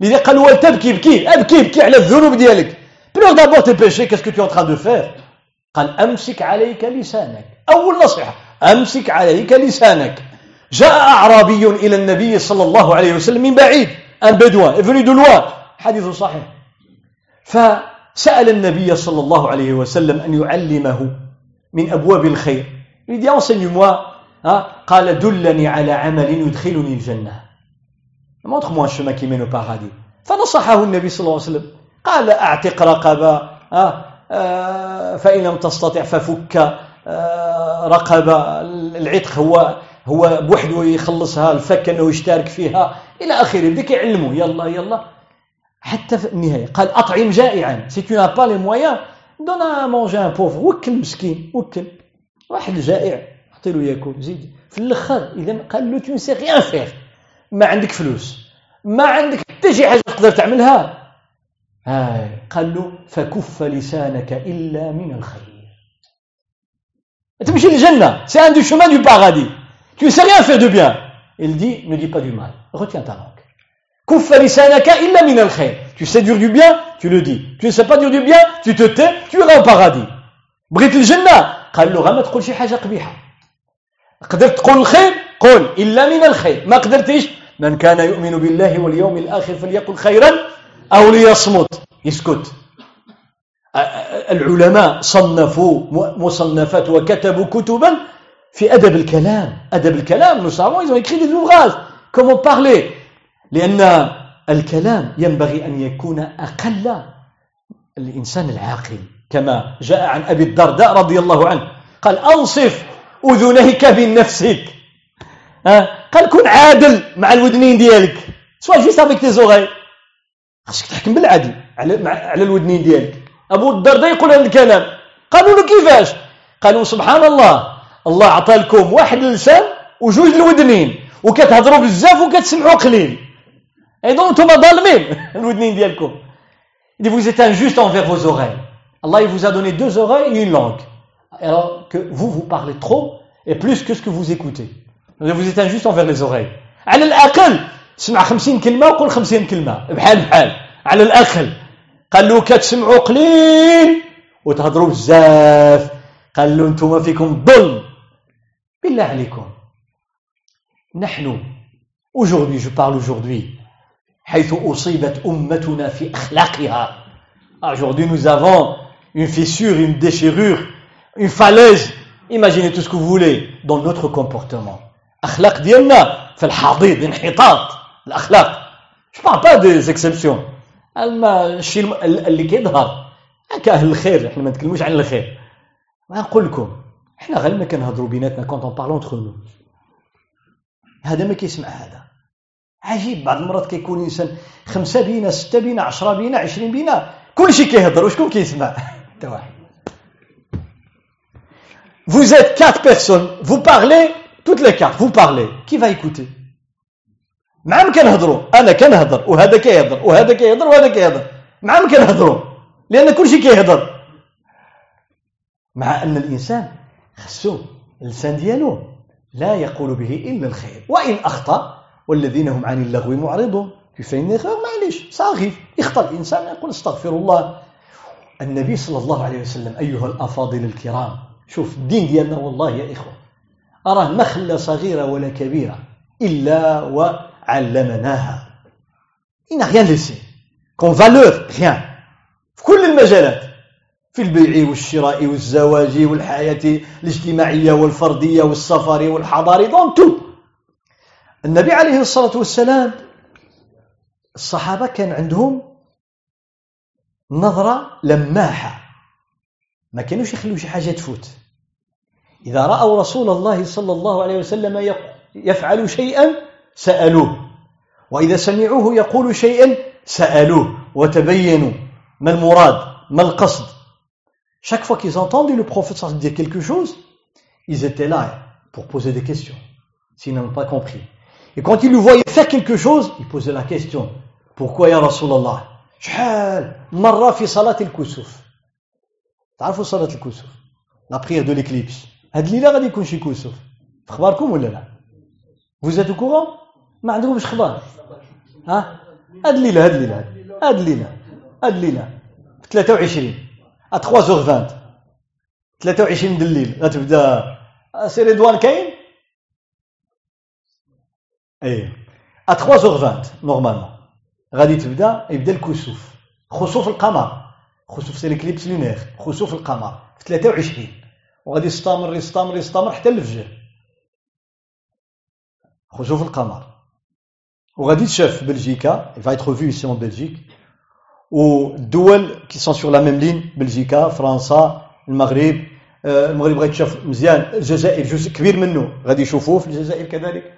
لذا قال ولتبكي بكي ابكي بكي على الذنوب ديالك pleure d'abord tes péchés qu'est-ce que tu viens de faire قال امسك عليك لسانك اول نصيحه امسك عليك لسانك جاء اعرابي إلى النبي صلى الله عليه وسلم من بعيد un bédouin est venu de loin. حديث صحيح فسأل النبي صلى الله عليه وسلم أن يعلمه من أبواب الخير. il dit enseigne-moi قال دلني على عمل يدخلني الجنة. montre-moi un chemin qui mène au paradis فنصحه النبي صلى الله عليه وسلم. قال أعتق رقبة فإن لم تستطع ففك رقبة. العتق هو هو بوحده يخلصها الفك إنه يشترك فيها. إلى آخره بدا كيعلمه يلا يلا. حتى في النهاية قال أطعم جائعا. si tu n'as pas les à manger un pauvre وكل مسكين وكل. واحد جائع. اعطي له ياكل. زيد. في الأخر إذا قال له tu sais rien faire ما عندك فلوس. ما عندك حتى شي حاجة تقدر تعملها. هاي. قال له فكف لسانك إلا من الخير. تمشي للجنة. c'est un des chemins du Tu ne sais rien faire de bien. Il dit, ne dis pas du mal. Retiens ta langue. لسانك إلا من الخير. Tu sais dire du bien, tu le dis. Tu ne sais pas dire du bien, tu te tais, tu iras au paradis. بغيت الجنة قال له غير ما تقول شي حاجة قبيحة قدرت تقول الخير قل إلا من الخير ما قدرتيش من كان يؤمن بالله واليوم الآخر فليقل خيرا أو ليصمت يسكت العلماء صنفوا مصنفات وكتبوا كتبا في أدب الكلام أدب الكلام nous savons ils ont écrit des ouvrages. Comment parler? لأن الكلام ينبغي أن يكون أقل الإنسان العاقل كما جاء عن أبي الدرداء رضي الله عنه قال أنصف أذنيك بنفسك. قال كن عادل مع الودنين ديالك. sois juste avec tes oreilles خاصك تحكم بالعدل على على الودنين ديالك. أبو الدرداء يقول هذا الكلام. قالوا له كيفاش؟ قالوا سبحان الله الله عطى لكم واحد اللسان وجوج الودنين وكتهضروا بزاف وكتسمعوا قليل. اي دونك نتوما ظالمين الودنين ديالكم Il vous êtes injuste envers vos oreilles. Allah il vous a donné deux oreilles et une langue. Alors que vous, vous parlez trop et plus que ce que vous écoutez. Vous êtes injuste envers les oreilles. على الأقل سمع خمسين كلمة وقول خمسين كلمة بحال بحال على الأقل قال له كتسمعوا قليل وتهضروا بزاف قال له انتم فيكم ظلم بالله عليكم نحن aujourd'hui je parle aujourd'hui حيث أصيبت أمتنا في أخلاقها. Aujourd'hui nous avons une fissure, une déchirure, une falaise. Imaginez tout ce que vous voulez dans notre comportement. أخلاق ديالنا في الحضيض انحطاط الأخلاق je parle pas des exceptions. الشيء اللي كيظهر هكا أهل الخير إحنا ما نتكلموش عن الخير نقول لكم إحنا ما كنهضروا بيناتنا quand on parle هذا ما كيسمع هذا عجيب بعض المرات كيكون إنسان خمسة بينا ستة بينا عشرة بينا عشرين بينا كل شيء كيهضر وشكون كيسمع؟ حتى واحد Vous êtes quatre personnes, vous parlez, toutes les quatre, vous parlez. Qui va écouter? معاهم كنهضروا. أنا كنهضر. وهذا كيهضر. وهذا كيهضر. وهذا كيهضر. معاهم كنهضروا. لأن كل شيء كيهضر. مع أن الإنسان خصو اللسان ديالو لا يقول به إلا الخير. وإن أخطأ والذين هم عن اللغو معرضون فإن معليش صاغي يخطأ الإنسان يقول استغفر الله النبي صلى الله عليه وسلم أيها الأفاضل الكرام شوف الدين ديالنا والله يا إخوة أراه ما خلى صغيرة ولا كبيرة إلا وعلمناها n'a rien laissé. Qu'en valeur, rien. في كل المجالات في البيع والشراء والزواج والحياة الاجتماعية والفردية والسفر والحضاري دون تو النبي عليه الصلاة والسلام الصحابة كان عندهم نظرة لماحة. ما كانوش يخلوا شي حاجة تفوت. إذا رأوا رسول الله صلى الله عليه وسلم يفعل شيئا سألوه. وإذا سمعوه يقول شيئا سألوه. وتبينوا. ما المراد؟ ما القصد؟ Chaque fois qu'ils entendaient le prophète dire quelque chose, ils étaient là pour poser des questions, s'ils n'ont pas compris. Et quand ils le voyaient faire quelque chose, ils posaient la question pourquoi يا رسول الله شحال مرة في صلاة الكسوف تعرفوا صلاة الكسوف لا prière de l'éclipse. هاد الليلة غادي يكون شي كسوف في اخباركم ولا لا vous êtes au courant? ما عندكمش خبار ها هاد الليلة هاد الليلة هاد الليلة هاد الليلة 23 à 3h20 23 د الليل غتبدا سي رضوان كاين إيه à 3h20 normalement غادي تبدا يبدا الكسوف خسوف القمر خسوف c'est l'éclipse lunaire خسوف القمر في 23 وغادي يستمر يستمر يستمر حتى الفجر خسوف القمر وغادي تشاف في بلجيكا il va être vu ici en Belgique. والدول qui sont sur la même ligne بلجيكا فرنسا المغرب المغرب غادي تشاف مزيان الجزائر جزء كبير منه غادي يشوفوه في الجزائر كذلك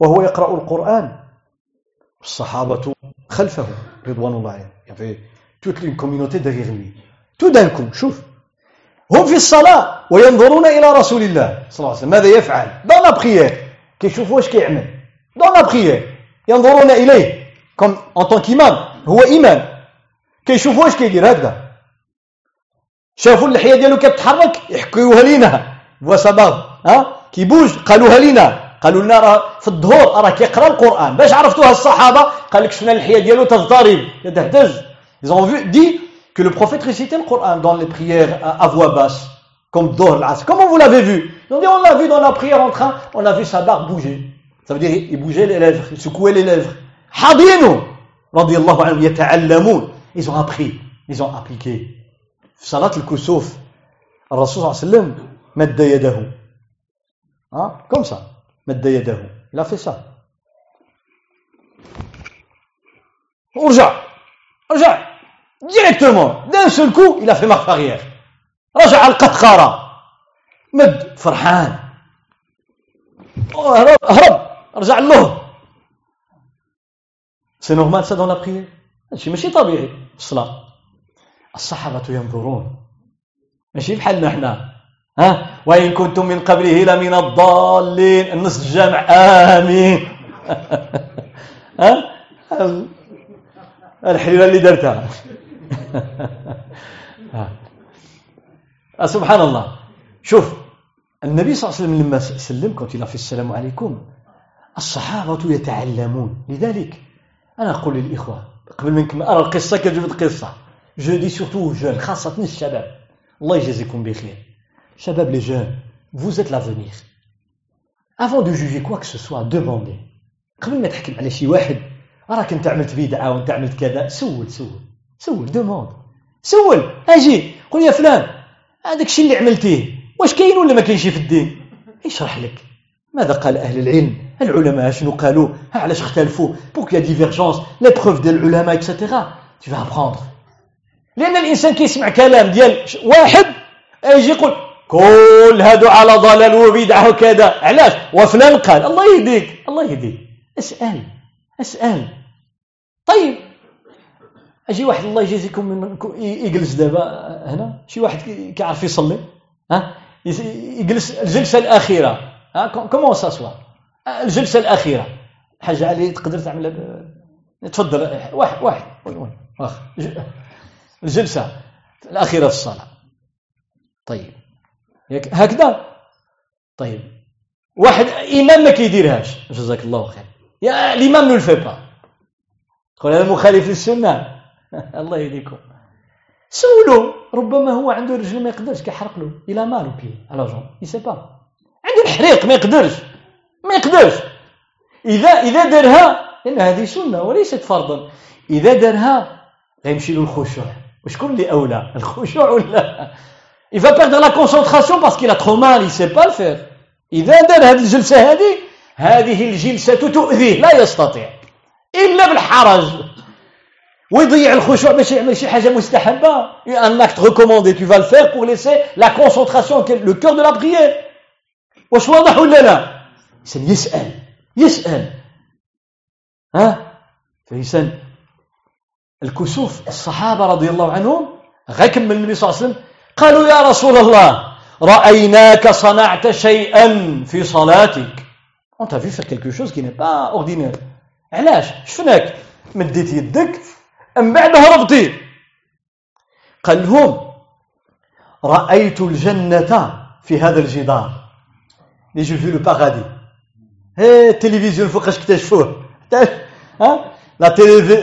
وهو يقرأ القرآن. الصحابة خلفه رضوان الله عليهم. Il y avait toute une communauté derrière شوف هم في الصلاة وينظرون إلى رسول الله صلى الله عليه وسلم. ماذا يفعل؟ Dans la prière. كيشوفوا واش كيعمل؟ Dans la prière. ينظرون إليه. Comme en tant qu'imam. هو إمام. كيشوفوا واش كيدير؟ هكذا. شافوا اللحية ديالو كتحرك يحكيوها لينا. بوا سباغ ها؟ كيبوج قالوها لينا. قالوا لنا راه في الظهور راه كيقرا القران باش عرفتوها الصحابه قال لك شفنا اللحيه ديالو تضطرب يتهتز ils ont vu dit que le prophète récitait le Coran dans les prières à voix basse comme Dohr l'Asr comment vous l'avez vu ils ont dit on l'a vu dans la prière en train on a vu sa barbe bouger ça veut dire il bougeait les lèvres il secouait les lèvres حاضينه رضي الله عنهم يتعلمون ils ont appris ils ont appliqué صلاة الكسوف الرسول صلى الله عليه وسلم مد يده ها comme ça مد يده. a fait ça ارجع. ارجع. directement d'un seul coup il a fait marche رجع القطخارة. مد فرحان. هرب هرب رجع له c'est normal ça dans la هادشي ماشي طبيعي الصلاة الصحابة ينظرون. ماشي بحالنا حنا ها؟ وإن كنتم من قبله لمن الضالين. النص الجامع آمين. ها؟ الحليلة اللي درتها. سبحان الله. شوف النبي صلى الله عليه وسلم لما سلم كنت في السلام عليكم الصحابة يتعلمون. لذلك أنا أقول للإخوة قبل ما نكمل أرى القصة كتجبد قصة je dis surtout jeunes خاصة الشباب. الله يجازيكم بخير. شباب les jeunes vous êtes l'avenir. Avant de juger quoi que ce soit demandez. قبل ما تحكم على شي واحد راك أنت عملت بدعة وانت عملت كذا سول سول سول demande سول أجي قول يا فلان هذاك الشيء اللي عملتيه واش كاين ولا ما كاينش في الدين؟ يشرح لك. ماذا قال أهل العلم؟ العلماء شنو قالوا؟ علاش اختلفوا؟ pourquoi y a divergence les preuves ديال العلماء et cetera tu vas apprendre. لأن الإنسان كيسمع كلام ديال واحد يجي يقول كل هادو على ضلال وبدعه وكذا علاش؟ وفلان قال. الله يهديك. الله يهديك. اسأل. اسأل. طيب. أجي واحد الله يجازيكم من يجلس دابا هنا. شي واحد كيعرف يصلي. ها؟ يجلس. الجلسة الأخيرة. ها؟ comment s'assoit الجلسة الأخيرة. حاجة علي تقدر تعمل تفضل. واحد واحد. واخ الجلسة الأخيرة في الصلاة. طيب. هكذا؟ طيب. واحد إمام ما كيديرهاش. جزاك الله خير. يا الإمام ne pas تقول هذا مخالف للسنة. الله يهديكم. سولو. ربما هو عنده رجل ما يقدرش كيحرق له. إلى مالو بي على جون. يسي با عنده الحريق ما يقدرش. ما يقدرش. إذا إذا دارها لأن هذه سنة وليست فرضا. إذا دارها غيمشي له الخشوع وشكون اللي أولى؟ الخشوع ولا؟ Il va perdre la concentration parce qu'il a trop mal il sait pas le faire. اذا دار هذه الجلسه هذه هذه الجلسه تؤذيه لا يستطيع الا بالحرج ويضيع الخشوع باش يعمل شي حاجة مستحبه un acte recommandé tu vas le faire pour laisser la concentration le cœur de la prière. واش واضح ولا لا الانسان يسال يسال ها فالانسان الكسوف الصحابه رضي الله عنهم غيكمل النبي صلى الله عليه وسلم قالوا يا رسول الله رأيناك صنعت شيئا في صلاتك. on t'a vu faire quelque chose qui n'est pas ordinaire. علاش؟ شفناك؟ مديت يدك من بعد هربتي قال لهم رأيت الجنة في هذا الجدار. لي جو في لو باغادي هي التلفزيون فوقاش اكتشفوه ها لا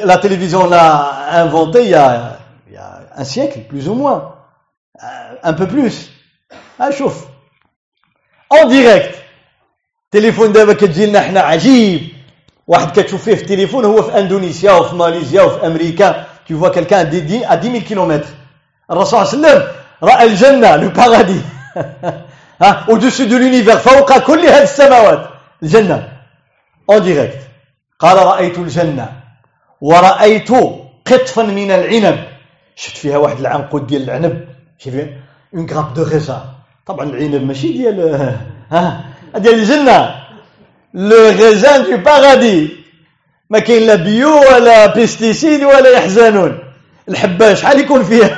لا télévision l'a inventé il y a, il y a un siècle plus ou moins. Un peu plus. ها شوف en direct. تليفون دابا كتجي لنا حنا عجيب واحد كتشوف فيه في التليفون هو في اندونيسيا وفي ماليزيا وفي أمريكا tu vois quelqu'un à 10 000 km الرسول صلى الله عليه وسلم راى الجنه لو بارادي ها au-dessus de l'univers فوق كل هذه السماوات الجنه en direct. قال رايت الجنه ورأيت قطفا من العنب شفت فيها واحد العنقود ديال العنب شفت une grappe de raisin طبعا العنب ماشي ديال ها ديال الجنة. le raisin du paradis ما كاين لا bio ولا pesticides ولا يحزنون. الحبة شحال يكون فيها؟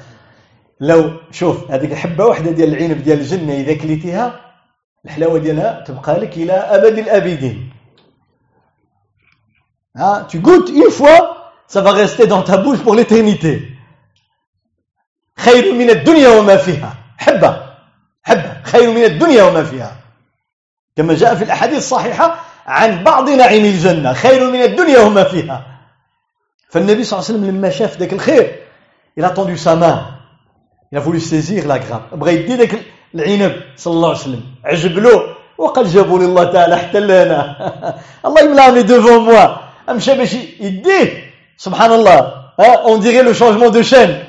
لو شوف هذيك الحبة واحدة ديال العنب ديال الجنة إذا كليتيها الحلاوة ديالها تبقى لك إلى أبد الأبدين. ها tu goûtes une fois ça va rester dans ta bouche pour خير من الدنيا وما فيها. حبه حبه خير من الدنيا وما فيها. كما جاء في الأحاديث الصحيحة عن بعض نعيم الجنة. خير من الدنيا وما فيها. فالنبي صلى الله عليه وسلم لما شاف ذاك الخير il a tendu sa main. Il a voulu saisir بغى يدي ذاك العنب صلى الله عليه وسلم. عجب له. وقال جابوا لي الله تعالى حتى لهنا الله il me l'a mis devant moi. مشى باش يديه. سبحان الله. on dirait le changement de chaîne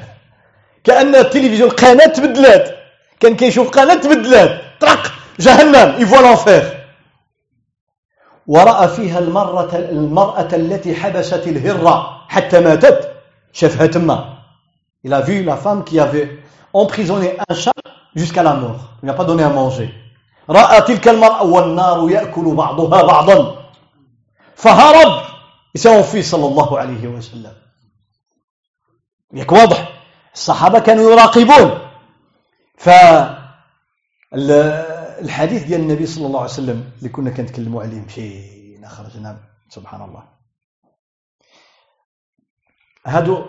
كأن التلفزيون قناة تبدلات. كان كيشوف قناة تبدلات. طرق جهنم. il voit l'enfer ورأى فيها المرة المرأة التي حبست الهرة حتى ماتت. شافها تما il a vu la femme qui avait emprisonné un chat jusqu'à la mort. Il n'a pas donné à manger. رأى تلك المرأة والنار يأكل بعضها بعضا. فهرب. S'est enfui صلى الله عليه وسلم. ياك واضح الصحابة كانوا يراقبون. ف الحديث ديال النبي صلى الله عليه وسلم اللي كنا كنتكلموا عليه مشينا خرجنا سبحان الله هادو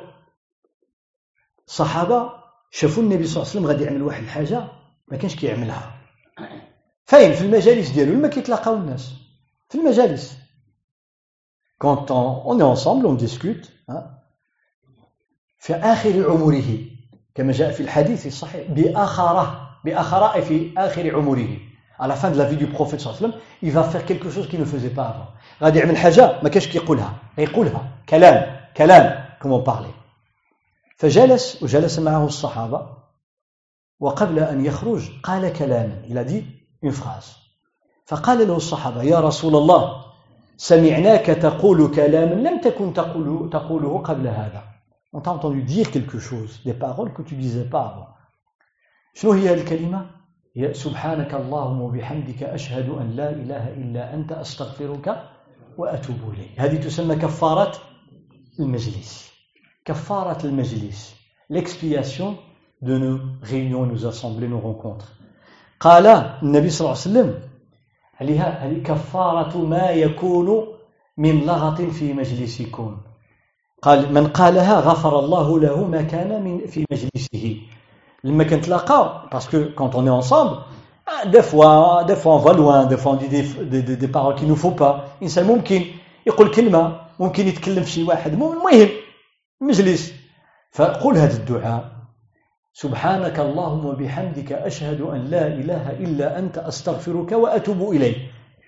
صحابة شافوا النبي صلى الله عليه وسلم غادي يعمل واحد الحاجة ما كانش كيعملها. فين؟ في المجالس ديالو لما كيتلاقاو الناس. في المجالس. Quand on, on est ensemble on discute في آخر عمره كما جاء في الحديث الصحيح بآخرة بآخراء في آخر عمره. À la fin de la vie du prophète صلى الله عليه وسلم il va faire quelque chose qu'il ne faisait pas avant. غادي يعمل حاجة ما كاش كيقولها. يقولها. كلام كلام كما parler فجلس وجلس معه الصحابة. وقبل أن يخرج قال كلاما. Il a dit une phrase. فقال له الصحابة يا رسول الله سمعناك تقول كلاما. لم تكن تقوله, تقوله قبل هذا. On t'a entendu dire quelque chose, des paroles que tu disais pas avant. شنو هي الكلمة؟ هي سبحانك اللهم وبحمدك أشهد أن لا إله إلا أنت أستغفرك وأتوب إليك. هذه تسمى كفارة المجلس. كفارة المجلس. L'expiation de nos réunions, nos assemblées, nos rencontres. قال النبي صلى الله عليه وسلم عليها هذه كفارة ما يكون من لغط في مجلسكم قال من قالها غفر الله له ما كان من في مجلسه. لما كنتلاقاو parce que quand on est ensemble des fois des fois va loin des fois des des, des, paroles qu'il ne faut pas انسان ممكن يقول كلمة ممكن يتكلم في شي واحد. المهم مجلس. فقول هذا الدعاء. سبحانك اللهم وبحمدك أشهد أن لا إلا أنت أستغفرك وأتوب إليك.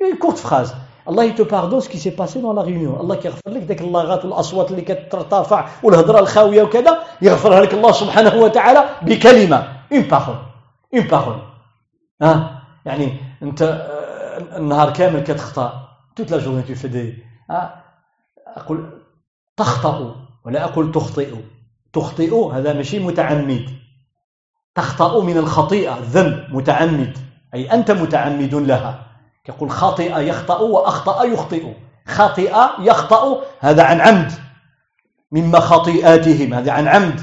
Une courte phrase. الله pardonne ce qui s'est passé dans la réunion الله كيغفر لك داك اللغات والأصوات اللي كترتفع والهضرة الخاوية وكذا يغفرها لك الله سبحانه وتعالى بكلمة. une parole une parole ها يعني أنت النهار كامل كتخطأ. toute la journée tu fais des أقول تخطأ ولا أقول تخطئ. تخطئ هذا ماشي متعمد. تخطأ من الخطيئة. ذنب متعمد. أي أنت متعمد لها. يقول خاطئ يخطأ وأخطأ يخطئ. خاطئ يخطأ هذا عن عمد. مما خطيئاتهم هذا عن عمد.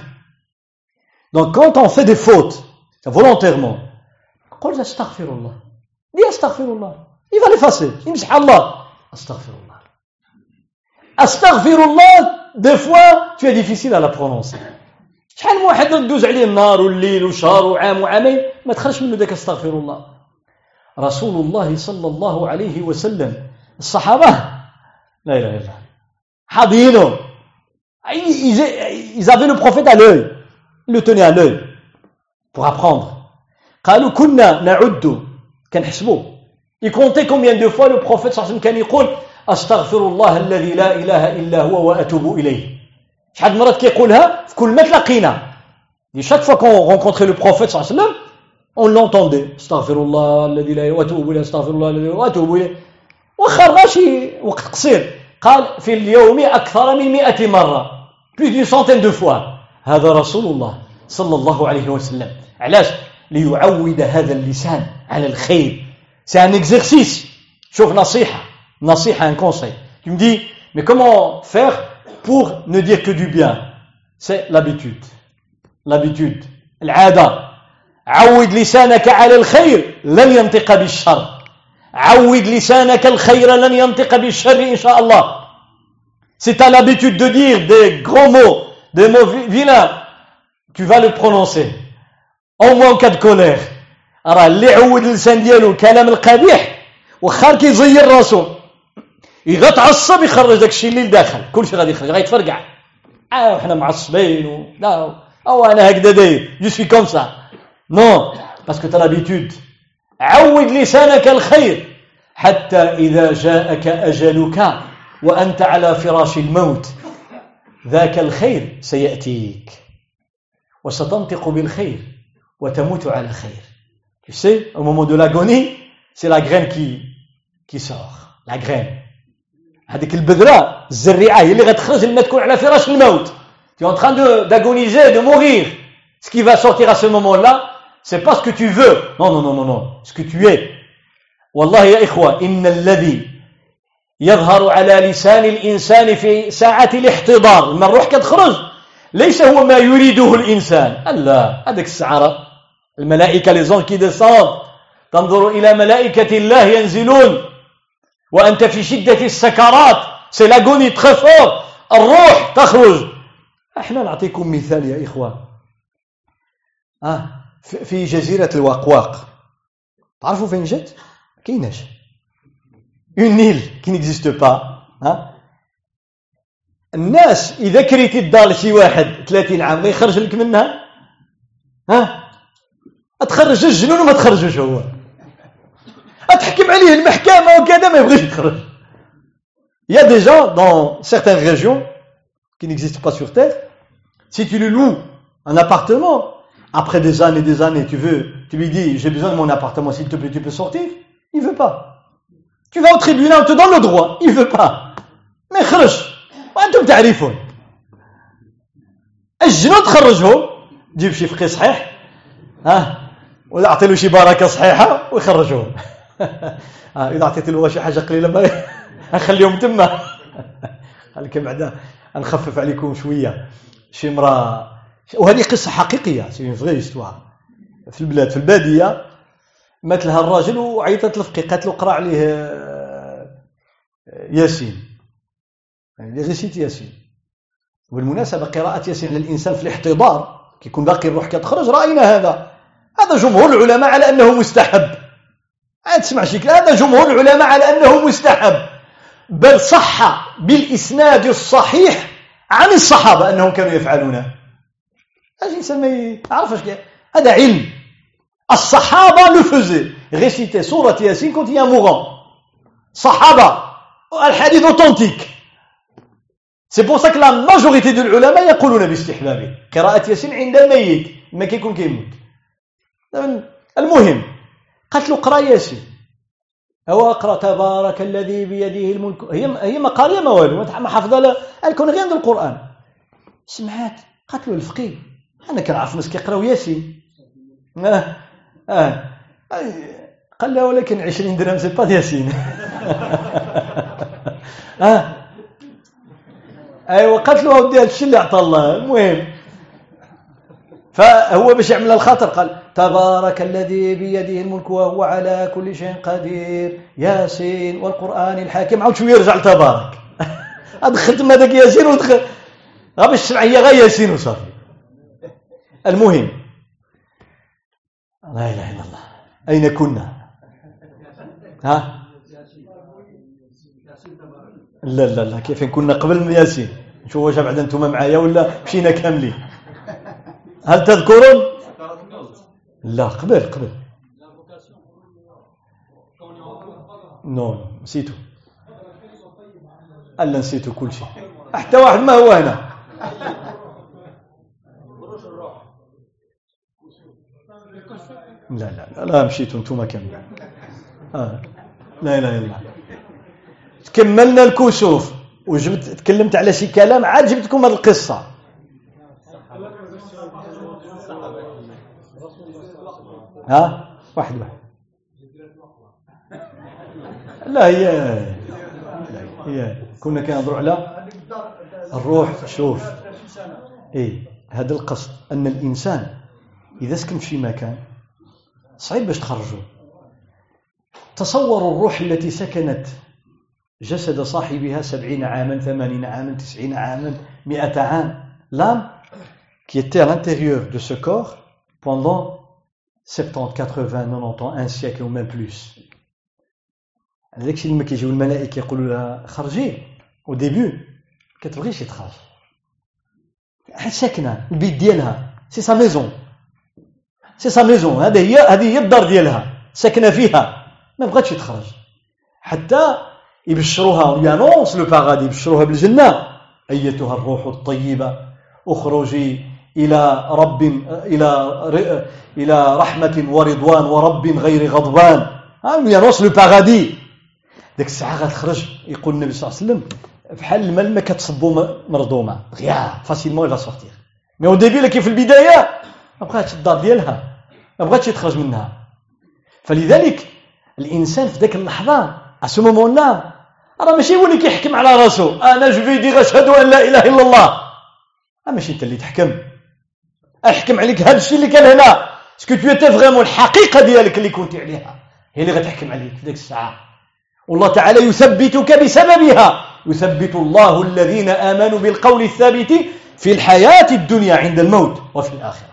Donc quand on fait des fautes, volontairement, قل أستغفر الله. dis أستغفر الله؟ il va l'effacer يمسح الله. أستغفر الله. أستغفر الله des fois tu es difficile à la prononcer. شحال من واحد دوز عليه النهار والليل وشهر وعام وعامين ما تخرجش منه ذاك أستغفر الله. رسول الله صلى الله عليه وسلم الصحابة لا إله إلا الله حاضينه ils avaient le prophète à l'œil. Ils le tenaient à l'œil. Pour apprendre. قالوا كنا نعد كنحسبوا il comptait combien de fois le prophète صلى الله عليه وسلم كان يقول أستغفر الله الذي لا إله إلا هو وأتوب إليه شحال مرات كيقولها في كل ما تلاقينا chaque fois qu'on rencontrait le prophète صلى الله عليه وسلم on l'entendait استغفر الله الذي لا واتوب اليه استغفر الله الذي واتوب اليه واخا شي وقت قصير قال في اليوم أكثر من 100 مره plus d'une centaine de fois. هذا رسول الله صلى الله عليه وسلم علاش ليعود هذا اللسان على الخير c'est un exercice شوف نصيحه نصيحه un conseil tu me dis mais comment faire pour ne dire que du bien? C'est l'habitude. L'habitude. العاده عود لسانك على الخير لن ينطق بالشر. عود لسانك الخير لن ينطق بالشر إن شاء الله. Si tu as l'habitude de dire des gros mots, des mots vilains, tu vas le prononcer. Au moins en cas de colère. راه اللي عود اللسان ديالو الكلام القبيح وخا كيزير راسو اذا تعصب يخرج داك الشيء اللي لداخل كلشي غادي يخرج غيتفرقع آه وحنا معصبين و... لا أو أنا هكذا داير je suis comme ça Non, parce que tu as l'habitude. عود لسانك الخير حتى إذا جاءك أجلك وأنت على فراش الموت ذاك الخير سيأتيك وستنطق بالخير وتموت على خير Tu sais, au moment de l'agonie, c'est la graine qui, qui sort. La graine. هذيك البذرة الزريعة هي اللي غتخرج لما تكون على فراش الموت. Tu es en train d'agoniser, de, de mourir. Ce qui va sortir à ce moment-là, c'est pas ce que tu veux. Non non non non non. Ce que tu es. والله يا إخوة إن الذي يظهر على لسان الإنسان في ساعة الاحتضار لما الروح كتخرج ليس هو ما يريده الإنسان ألا هذاك السعارة الملائكة anges qui descendent. تنظر إلى ملائكة الله ينزلون وأنت في شدة السكرات l'agonie très fort الروح تخرج إحنا نعطيكم مثال يا إخوة آه في جزيرة الواقواق تعرفوا فين جات؟ كايناش une île qui n'existe pas ها الناس إذا كريتي الدار لشي واحد 30 عام ما يخرج لك منها؟ ها؟ تخرج الجنون وما تخرجوش هو. تحكم عليه المحكمة وكذا ما يبغيش يخرج. Il y a des gens dans certaines régions qui n'existent pas sur Terre. Si tu lui loues un appartement, après des années et des années, tu veux, tu lui dis, j'ai besoin de mon appartement, s'il te plaît, tu peux sortir. Il veut pas. Tu vas au tribunal, on te donne le droit. Il veut pas. Mais خرج. وانتم تعرفون. الجنود خرجه جيب شي فقيه صحيح ها ولا اعطي له شي بركه صحيحه ويخرجوه اذا اعطيت له شي حاجه قليله ما نخليهم تما قال لك بعدا نخفف عليكم شويه شي امراه وهذه قصة حقيقية سي فغي في البلاد في البادية مات لها الراجل وعيطت لفقي قالت له قرأ عليه آه، ياسين. يعني غيسيت ياسين. وبالمناسبة قراءة ياسين للإنسان في الاحتضار كيكون باقي الروح كتخرج رأينا هذا. هذا جمهور العلماء على أنه مستحب. عاد تسمع شي هذا جمهور العلماء على أنه مستحب. بل صح بالإسناد الصحيح عن الصحابة أنهم كانوا يفعلونه. أجي انسان ما يعرفش هذا علم. الصحابة لو فوزي réciter سوره ياسين كنت يا موغون صحابه الحديث authentique c'est pour ça la majorité de العلماء يقولون باستحبابه قراءة ياسين عند الميت ما كيكون كيموت المهم قالت له اقرا ياسين هو اقرا تبارك الذي بيده الملك هي هي ما قاريه ما والو ما حافظه لا كون غير عند القران سمعات قالت له الفقيه أنا كنعرف ناس كيقراو ياسين آه آه. قال لها ولكن 20 درهم سي با ياسين. آه. ايوا قالت له هذا الشيء اللي عطى الله. المهم. فهو باش يعمل الخاطر قال تبارك الذي بيده الملك وهو على كل شيء قدير. ياسين والقرآن الحكيم عاود شوية رجع لتبارك. دخلت ما داك ياسين ودخل. باش تسمع هي غير ياسين وصافي. المهم. لا إله إلا الله. أين كنا؟ ها؟ لا لا لا. كيف كنا قبل ياسين؟ نشوف واش بعد أنتم معايا ولا مشينا كاملين؟ هل تذكرون؟ لا قبل قبل. نو نسيتو. ألا نسيتو كل شيء. حتى واحد ما هو هنا. لا لا لا, مشيتوا أنتم كاملين آه. لا اله الا الله كملنا الكسوف وجبت تكلمت على شي كلام عاد جبتكم هذه القصة. ها؟ واحد واحد. لا هي هي كنا كنهضروا على الروح شوف اي هذا القصد أن الإنسان إذا سكن في مكان صعيب باش تخرجوا تصوروا الروح التي سكنت جسد صاحبها سبعين عاما ثمانين عاما تسعين عاما مئة عام. L'âme qui était à l'intérieur de ce corps pendant 70, 80, 90 ans, un siècle ou même plus. الشيء لما كيجيو الملائكه يقولوا لها خرجي au début كتبغيش تخرج ساكنه البيت ديالها. c'est sa maison c'est sa maison هذه هي هذه هي الدار ديالها. ساكنه فيها. ما بغاتش تخرج حتى يبشروها. on lui annonce le paradis يبشروها بالجنة. أيتها الروح الطيبة. أخرجي إلى رب إلى إلى رحمة ورضوان ورب غير غضبان. on lui annonce le paradis ديك الساعة غتخرج. يقول النبي صلى الله عليه وسلم بحال الماء لما كتصبو مرضومه غيا facilement il va sortir. mais au début كيف في البداية ما بغاتش الدار ديالها ما بغاتش تخرج منها. فلذلك الإنسان في ذاك اللحظة à ce moment-là راه ماشي هو اللي كيحكم على راسو. أنا je vais dire أشهد أن لا إله إلا الله. ماشي أنت اللي تحكم. أحكم عليك هذا الشيء اللي كان هنا. est-ce que tu انت vraiment الحقيقة ديالك اللي كنتي عليها؟ هي اللي غتحكم عليك في ذيك الساعة. والله تعالى يثبتك بسببها. يثبت الله الذين آمنوا بالقول الثابت في الحياة الدنيا عند الموت وفي الآخرة.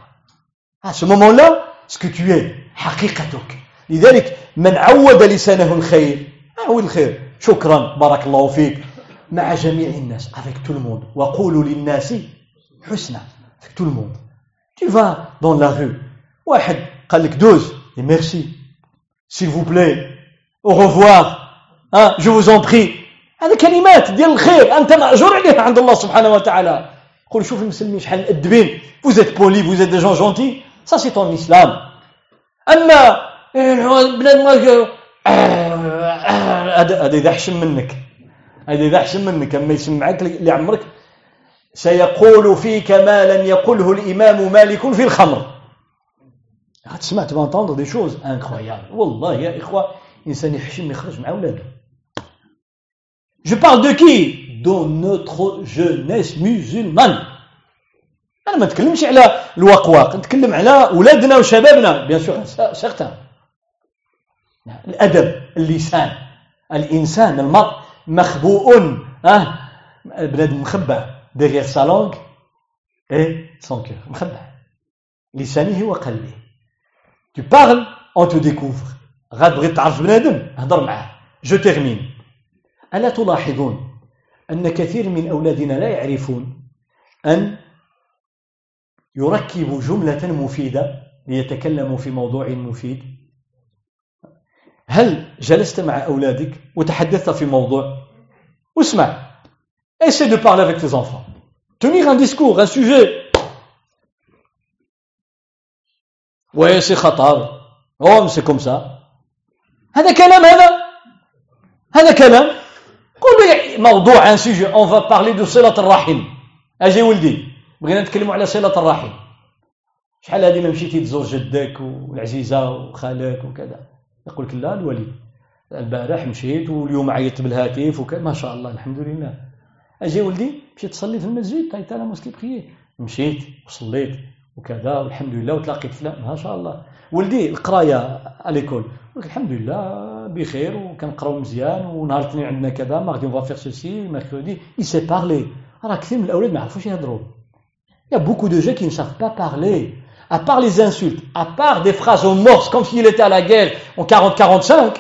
À ce moment-là, ce que tu es, حقيقتك. لذلك من عود لسانه الخير عود الخير؟ شكرا بارك الله فيك. مع جميع الناس avec tout le monde. وقولوا للناس حسنا avec tout le monde. Tu vas dans la rue. واحد قال لك دوز et merci. S'il vous plaît au revoir. Hein, je vous en prie. هذا كلمات ديال الخير أنت مأجور عليها عند الله سبحانه وتعالى. قول شوف المسلمين شحال مأدبين vous êtes polis vous êtes gens gentils. Ça c'est ton islam. أما بنادم هذا إذا حشم منك. هذا إذا حشم منك. أما يسمعك لعمرك سيقول فيك ما لم يقله الإمام مالك في الخمر. تسمع vas entendre des choses incroyables والله يا إخوة إنسان يحشم يخرج مع أولاده. Je parle de qui? De notre jeunesse musulmane. أنا ما نتكلمش على الوقواق نتكلم على أولادنا وشبابنا. بيان سور سيغتان الأدب اللسان. الإنسان المرء مخبوء آه بنادم مخبع derrière sa langue et son cœur. مخبع لسانه وقلبه. Tu parles on te découvre. غاد بغيت تعرف بنادم هضر معاه. Je termine. ألا تلاحظون أن كثير من أولادنا لا يعرفون أن يركبوا جملة مفيدة ليتكلموا في موضوع مفيد؟ هل جلست مع أولادك وتحدثت في موضوع؟ اسمع essaie de parler avec tes enfants. Tenir un discours un sujet. Ouais c'est خطر oh c'est comme ça. هذا كلام هذا هذا كلام قول لي موضوع un sujet on va parler de صلة الرحم. أجي ولدي بغينا نتكلموا على صلة الرحم. شحال هذه ما مشيتي تزور جدك والعزيزة وخالك وكذا؟ يقول لك لا الولي البارح مشيت واليوم عيطت بالهاتف وكذا. ما شاء الله الحمد لله. أجي ولدي مشيت تصلي في المسجد طيب à la mosquée مشيت وصليت وكذا والحمد لله وتلاقيت فلان ما شاء الله. ولدي القراية على l'école الحمد لله بخير وكنقراو مزيان ونهار الاثنين عندنا كذا mardi on faire ceci mercredi il sait parler راه كثير من الاولاد ما يعرفوش يهضروا y a beaucoup de gens qui savent pas parler. À part les insultes à part des phrases en morse comme s'il était à la guerre en 40 45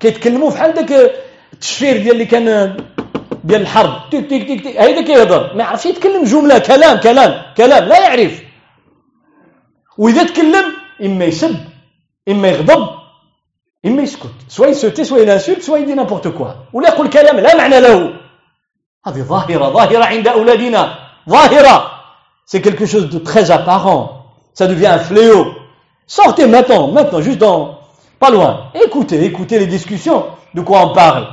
كيتكلموا بحال داك التشفير ديال اللي كان ديال الحرب تيك تيك تيك تيك هيدا كيهضر ما يعرفش يتكلم جمله كلام كلام كلام لا يعرف واذا تكلم اما يسب اما يغضب إما يسكت سواء يسوتي سواء ينسلت سواء يدي نابورت كوا ولا يقول كلام لا معنى له هذه ظاهرة ظاهرة عند أولادنا ظاهرة c'est quelque chose de très apparent ça devient un fléau sortez maintenant maintenant juste dans pas loin écoutez écoutez les discussions de quoi on parle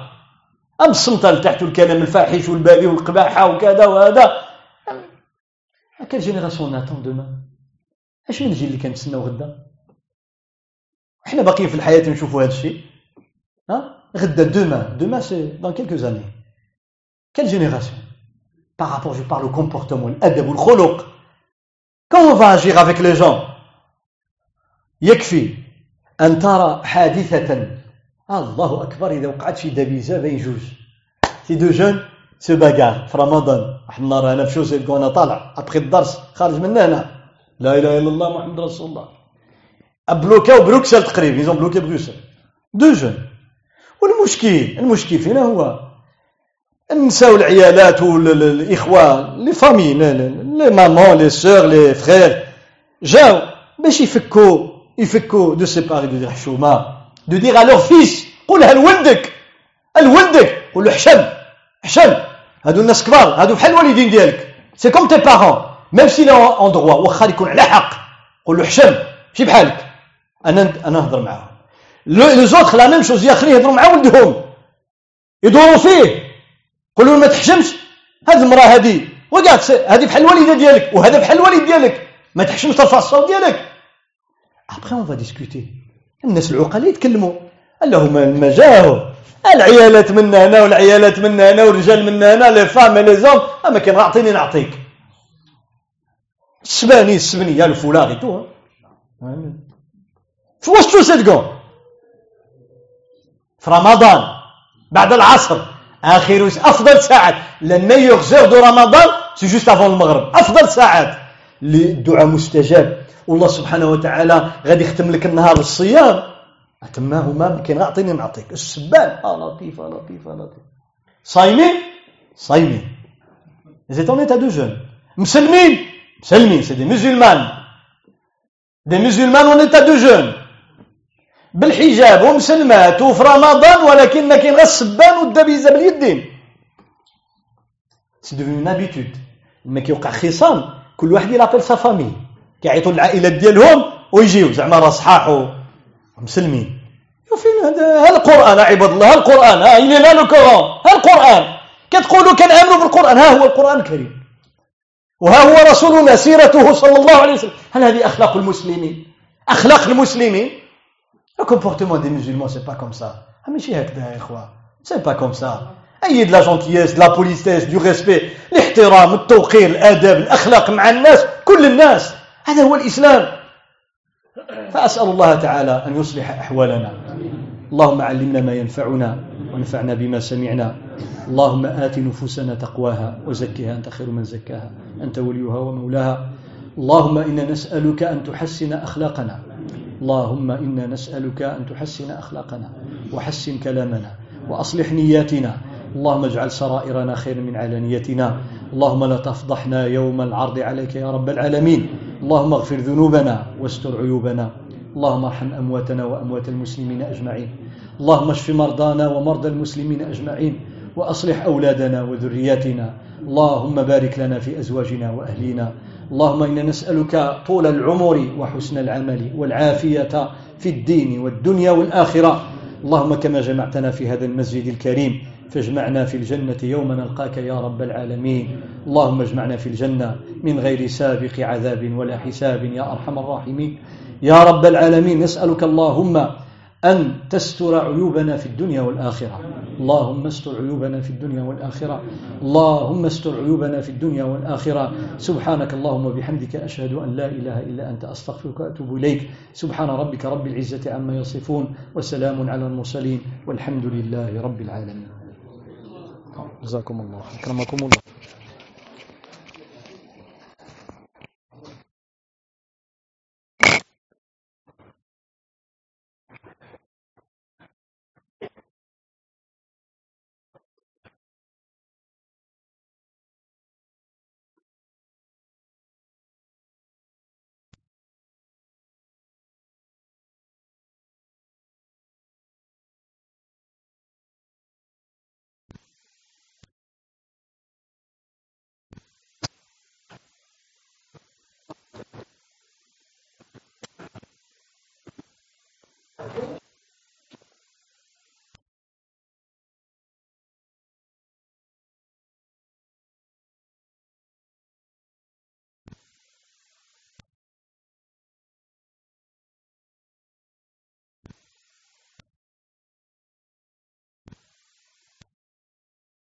أم الصمتة لتحت الكلام الفاحش والباذي والقباحة وكذا وهذا à quelle génération on attend demain اش من الجيل اللي كنتسناو غدا إحنا باقيين في الحياة نشوفوا هذا الشيء ها؟ غدا demain demain c'est dans quelques années quelle génération je parle au comportement الادب والخلق on va agir avec les gens? يكفي ان ترى حادثه الله اكبر اذا وقعت في دبيزه بين جوج si deux jeunes se bagarrent في رمضان واحد النهار أنا في chaussée وأنا طالع ابخي الدرس خارج من هنا لا اله الا الله محمد رسول الله بلوكاو بروكسل تقريبا ils ont bloqué بروكسل deux jeunes والمشكل المشكل فينا هو النساء والعيالات والاخوان les familles les mamans les sœurs les frères جاو باش يفكوا يفكوا de séparer de dire حشومه de dire à leur fils قولها لولدك لولدك قول له حشم حشم هادو الناس كبار هادو بحال الوالدين ديالك c'est comme tes parents même s'ils ont droit واخا يكون على حق قول له حشم ماشي بحالك أنا أنا نهضر معاهم. les autres la même chose ياخرين يهضروا مع ولدهم. يدوروا فيه. يقولوا ما تحشمش. هذه المرأة هذه. وقعد هذه بحال الوالدة ديالك. وهذا بحال الوالد ديالك. ما تحشمش ترفع الصوت ديالك. après on va discuter الناس العقلاء يتكلموا. اللهم ما جاهو. العيالات من هنا والعيالات من هنا والرجال من هنا. les femmes les hommes تما كاين أعطيني نعطيك. السباني السبنية ال foulard tout في وسط صدقوا في رمضان بعد العصر. اخر أفضل ساعات la meilleure heure de رمضان c'est juste avant المغرب. أفضل ساعات الدعاء مستجاب. والله سبحانه وتعالى غادي يختم لك النهار بالصيام. تما هما كاين أعطيني نعطيك السبان. آه لطيف آه لطيف آه لطيف. صايمين؟ صايمين. êtes en de jeûne مسلمين مسلمين c'est des musulmans des musulmans en état de jeûne بالحجاب ومسلمات وفي رمضان ولكن ما كاين غير السبان والدبيزه باليدين c'est devenu une habitude لما كيوقع خصام. كل واحد il appelle sa famille كيعيطوا للعائلات ديالهم ويجيو. زعما راه صحاح ومسلمين فين هذا ها القرآن عباد الله ها القرآن. ها الي لا لو ها القرآن. كتقولوا كنأمنوا بالقرآن. ها هو القرآن الكريم. وها هو رسولنا سيرته صلى الله عليه وسلم. هل هذه أخلاق المسلمين؟ أخلاق المسلمين. Le comportement des musulmans, c'est pas comme ça. إخوة. C'est pas comme ça. أي de la gentillesse, de la politesse, du respect, الاحترام, التوقير, الأدب, الأخلاق مع الناس, كل الناس. هذا هو الإسلام. فأسأل الله تعالى أن يصلح أحوالنا. اللهم علمنا ما ينفعنا وانفعنا بما سمعنا. اللهم آت نفوسنا تقواها وزكها أنت خير من زكاها أنت وليها ومولاها اللهم إنا نسألك أن تحسن أخلاقنا اللهم إنا نسألك أن تحسن أخلاقنا وحسن كلامنا وأصلح نياتنا. اللهم اجعل سرائرنا خيرا من علانيتنا. اللهم لا تفضحنا يوم العرض عليك يا رب العالمين. اللهم اغفر ذنوبنا واستر عيوبنا. اللهم ارحم أمواتنا وأموات المسلمين أجمعين. اللهم اشف مرضانا ومرضى المسلمين أجمعين. وأصلح أولادنا وذرياتنا. اللهم بارك لنا في أزواجنا وأهلينا. اللهم إنا نسألك طول العمر وحسن العمل والعافية في الدين والدنيا والآخرة. اللهم كما جمعتنا في هذا المسجد الكريم فاجمعنا في الجنة يوم نلقاك يا رب العالمين. اللهم اجمعنا في الجنة من غير سابق عذاب ولا حساب يا أرحم الراحمين. يا رب العالمين نسألك اللهم أن تستر عيوبنا في الدنيا والآخرة. اللهم استر عيوبنا في الدنيا والآخرة. اللهم استر عيوبنا في الدنيا والآخرة. سبحانك اللهم وبحمدك أشهد أن لا إله إلا أنت. أستغفرك وأتوب إليك. سبحان ربك رب العزة عما يصفون وسلام على المرسلين والحمد لله رب العالمين. جزاكم الله أكرمكم الله.